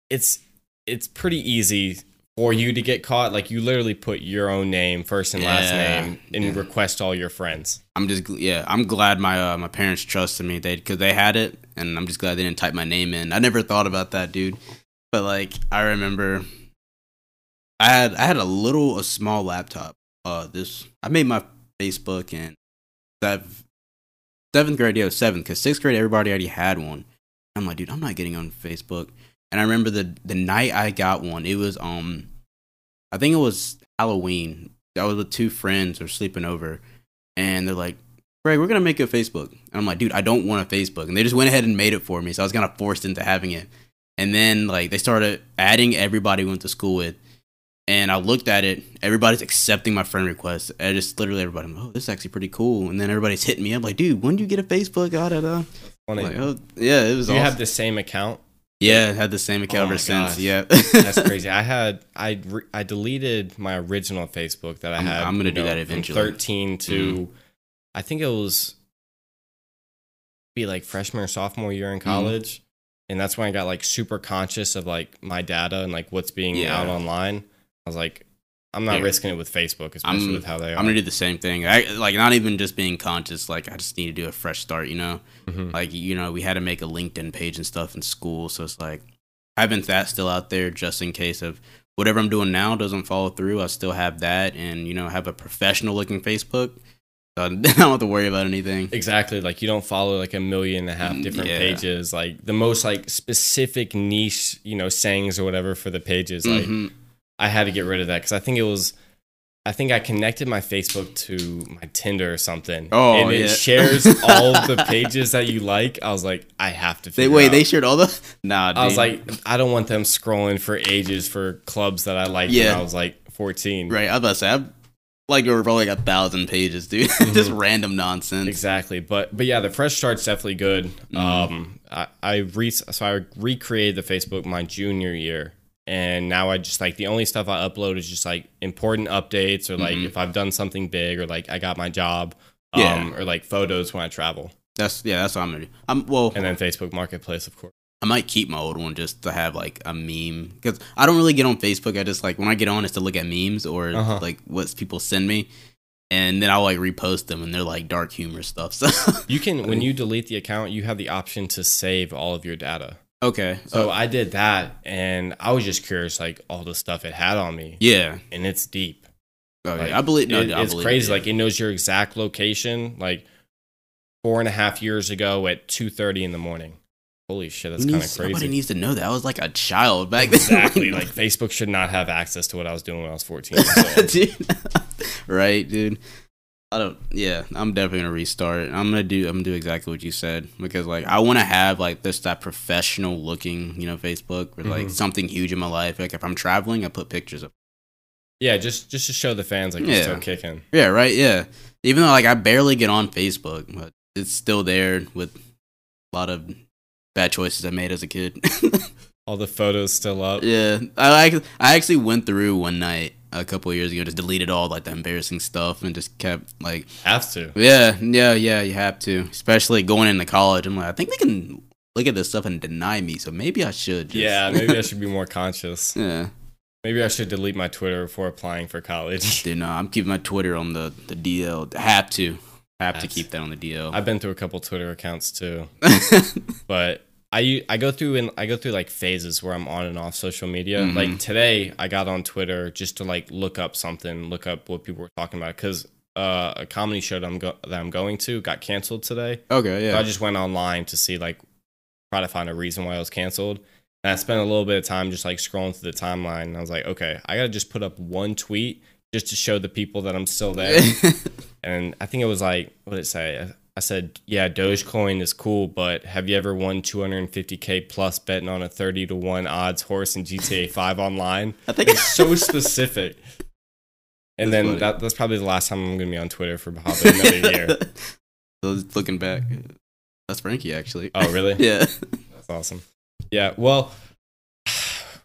it's it's pretty easy for you to get caught. Like you literally put your own name, first and last Yeah, name, and yeah. request all your friends. I'm just yeah, I'm glad my uh, my parents trusted me. They because they had it, and I'm just glad they didn't type my name in. I never thought about that, dude. But like, I remember, I had I had a little a small laptop. Uh, this I made my Facebook in seventh seventh grade. Yeah, seventh because sixth grade everybody already had one. I'm like, dude, I'm not getting on Facebook. And I remember the the night I got one, it was um, I think it was Halloween. I was with two friends who were sleeping over, and they're like, Greg, we're gonna make a Facebook. And I'm like, dude, I don't want a Facebook. And they just went ahead and made it for me. So I was kind of forced into having it. And then like they started adding everybody we went to school with. And I looked at it, everybody's accepting my friend request. I just literally everybody, I'm like, oh, this is actually pretty cool. And then everybody's hitting me up like, dude, when do you get a Facebook? Da, da, da. Like, oh, yeah, it was Do you awesome. have the same account? Yeah, I had the same account Oh ever since. gosh. Yeah. That's crazy. I had I re- I deleted my original Facebook that I I'm- had. I'm gonna do that from eventually. Thirteen to, I think it was, be like freshman or sophomore year in Mm-hmm. college, and that's when I got like super conscious of like my data and like what's being Yeah. out online. I was like, I'm not Yeah. risking it with Facebook, especially I'm- with how they are. I'm gonna do the same thing. I like not even just being conscious. Like I just need to do a fresh start. You know, Mhm. like you know, we had to make a LinkedIn page and stuff in school, so it's like having that still out there just in case of whatever I'm doing now doesn't follow through. I still have that, and you know, have a professional looking Facebook. So I don't have to worry about anything. Exactly. Like you don't follow like a million and a half Mm, different yeah. pages. Like the most like specific niche, you know, sayings or whatever for the pages. Like Mhm. I had to get rid of that because I think it was, I think I connected my Facebook to my Tinder or something. Oh, and it yeah. shares all the pages that you like. I was like, I have to. They wait, out. they shared all the nah. Dude. I was like, I don't want them scrolling for ages for clubs that I like. Yeah. when I was like 14. right. I was about to say, I'm like over probably like a thousand pages, dude. Mm-hmm. just random nonsense. Exactly, but but yeah, the fresh start's definitely good. Mm-hmm. Um, I, I re so I recreated the Facebook my junior year, and now I just like the only stuff I upload is just like important updates or like Mhm. if I've done something big or like I got my job, Yeah. um, or like photos when I travel, That's yeah, that's what I'm gonna do. I'm well. and then Facebook Marketplace, of course. I might keep my old one just to have like a meme because I don't really get on Facebook. I just like when I get on, it's to look at memes or Uh-huh. like what people send me, and then I'll like repost them, and they're like dark humor stuff. So You can when you delete the account, you have the option to save all of your data. Okay, So Oh, I did that, and I was just curious, like all the stuff it had on me, yeah, and it's deep. Oh, okay. Like, I believe no, it- I it's believe crazy. It, Like it knows your exact location. Like four and a half years ago at two thirty in the morning. Holy shit, that's kind of crazy. Nobody needs to know that. I was like a child back Exactly. then. Exactly. like Facebook should not have access to what I was doing when I was fourteen. years old. dude. right, dude. I don't. Yeah, I'm definitely gonna restart. I'm gonna do. I'm gonna do exactly what you said because like I want to have like this that professional looking, you know, Facebook or like Mhm. something huge in my life. Like if I'm traveling, I put pictures of. yeah, just just to show the fans like you're still kicking. Yeah, right. Yeah, even though like I barely get on Facebook, but it's still there with a lot of bad choices I made as a kid. All the photos still up. Yeah, I like. I actually went through one night a couple of years ago, just deleted all like the embarrassing stuff and just kept like, Have to. yeah, yeah, yeah. You have to, especially going into college. I'm like, I think they can look at this stuff and deny me, so maybe I should. Just, Yeah, maybe I should be more conscious. yeah. Maybe I should delete my Twitter before applying for college. Dude, no, I'm keeping my Twitter on the the DL. Have to, have to keep that on the DL. I've been through a couple Twitter accounts too. but I I go through and I go through like phases where I'm on and off social media. Mhm. Like today, I got on Twitter just to like look up something, look up what people were talking about because uh, a comedy show that I'm go- that I'm going to got canceled today. okay, So I just went online to see like try to find a reason why it was canceled. And I spent a little bit of time just like scrolling through the timeline. And I was like, okay, I gotta just put up one tweet just to show the people that I'm still there. and I think it was like, what did it say? Said, yeah, Dogecoin is cool, but have you ever won 250k plus betting on a 30 to one odds horse in GTA 5 online? I think It's so specific. And That's then that, that's probably the last time I'm gonna be on Twitter for probably another year. Looking back, uh, that's Frankie actually. Oh, really? yeah. That's awesome. Yeah. Well,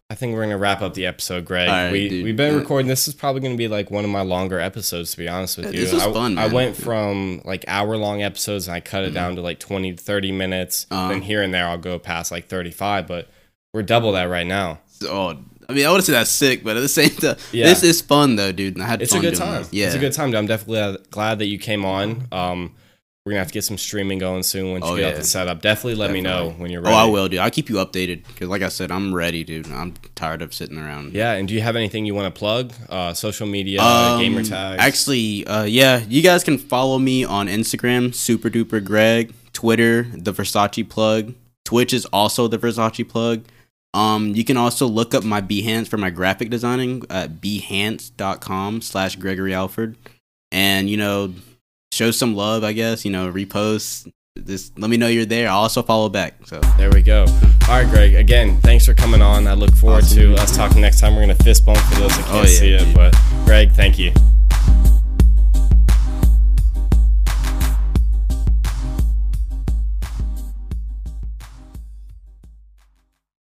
I think we're gonna wrap up the episode, Greg. Right, we dude. we've been Yeah. recording. This is probably gonna be like one of my longer episodes, to be honest with Yeah, you. this was I, fun, I man. went from like hour long episodes and I cut it Mhm. down to like twenty to thirty minutes. Uh-huh. Then here and there I'll go past like thirty five, but we're double that right now. Oh, I mean, I would say that's sick, but at the same time, Yeah. this is fun though, dude. I had It's a good time. this. Yeah, It's a good time. I'm definitely glad- glad that you came on. Um, we're gonna have to get some streaming going soon once you Oh, get out yeah. the setup. Definitely let me know when you're ready. Oh. I will, dude. I'll keep you updated because, like I said, I'm ready, dude. I'm tired of sitting around. Yeah, and do you have anything you want to plug? Uh, social media, Um, gamer tags. Actually, uh, yeah, you guys can follow me on Instagram, Super Duper Greg, Twitter, the Versace Plug, Twitch is also the Versace Plug. Um, you can also look up my Behance for my graphic designing at behance.com slash Gregory Alford. And, you know, show some love, I guess, you know, repost. Just let me know you're there. I'll also follow back. So There we go. All right, Greg. Again, thanks for coming on. I look forward Awesome. to us talking next time. We're gonna fist bump for those that oh, can't Oh, yeah, see it. dude. But Greg, thank you.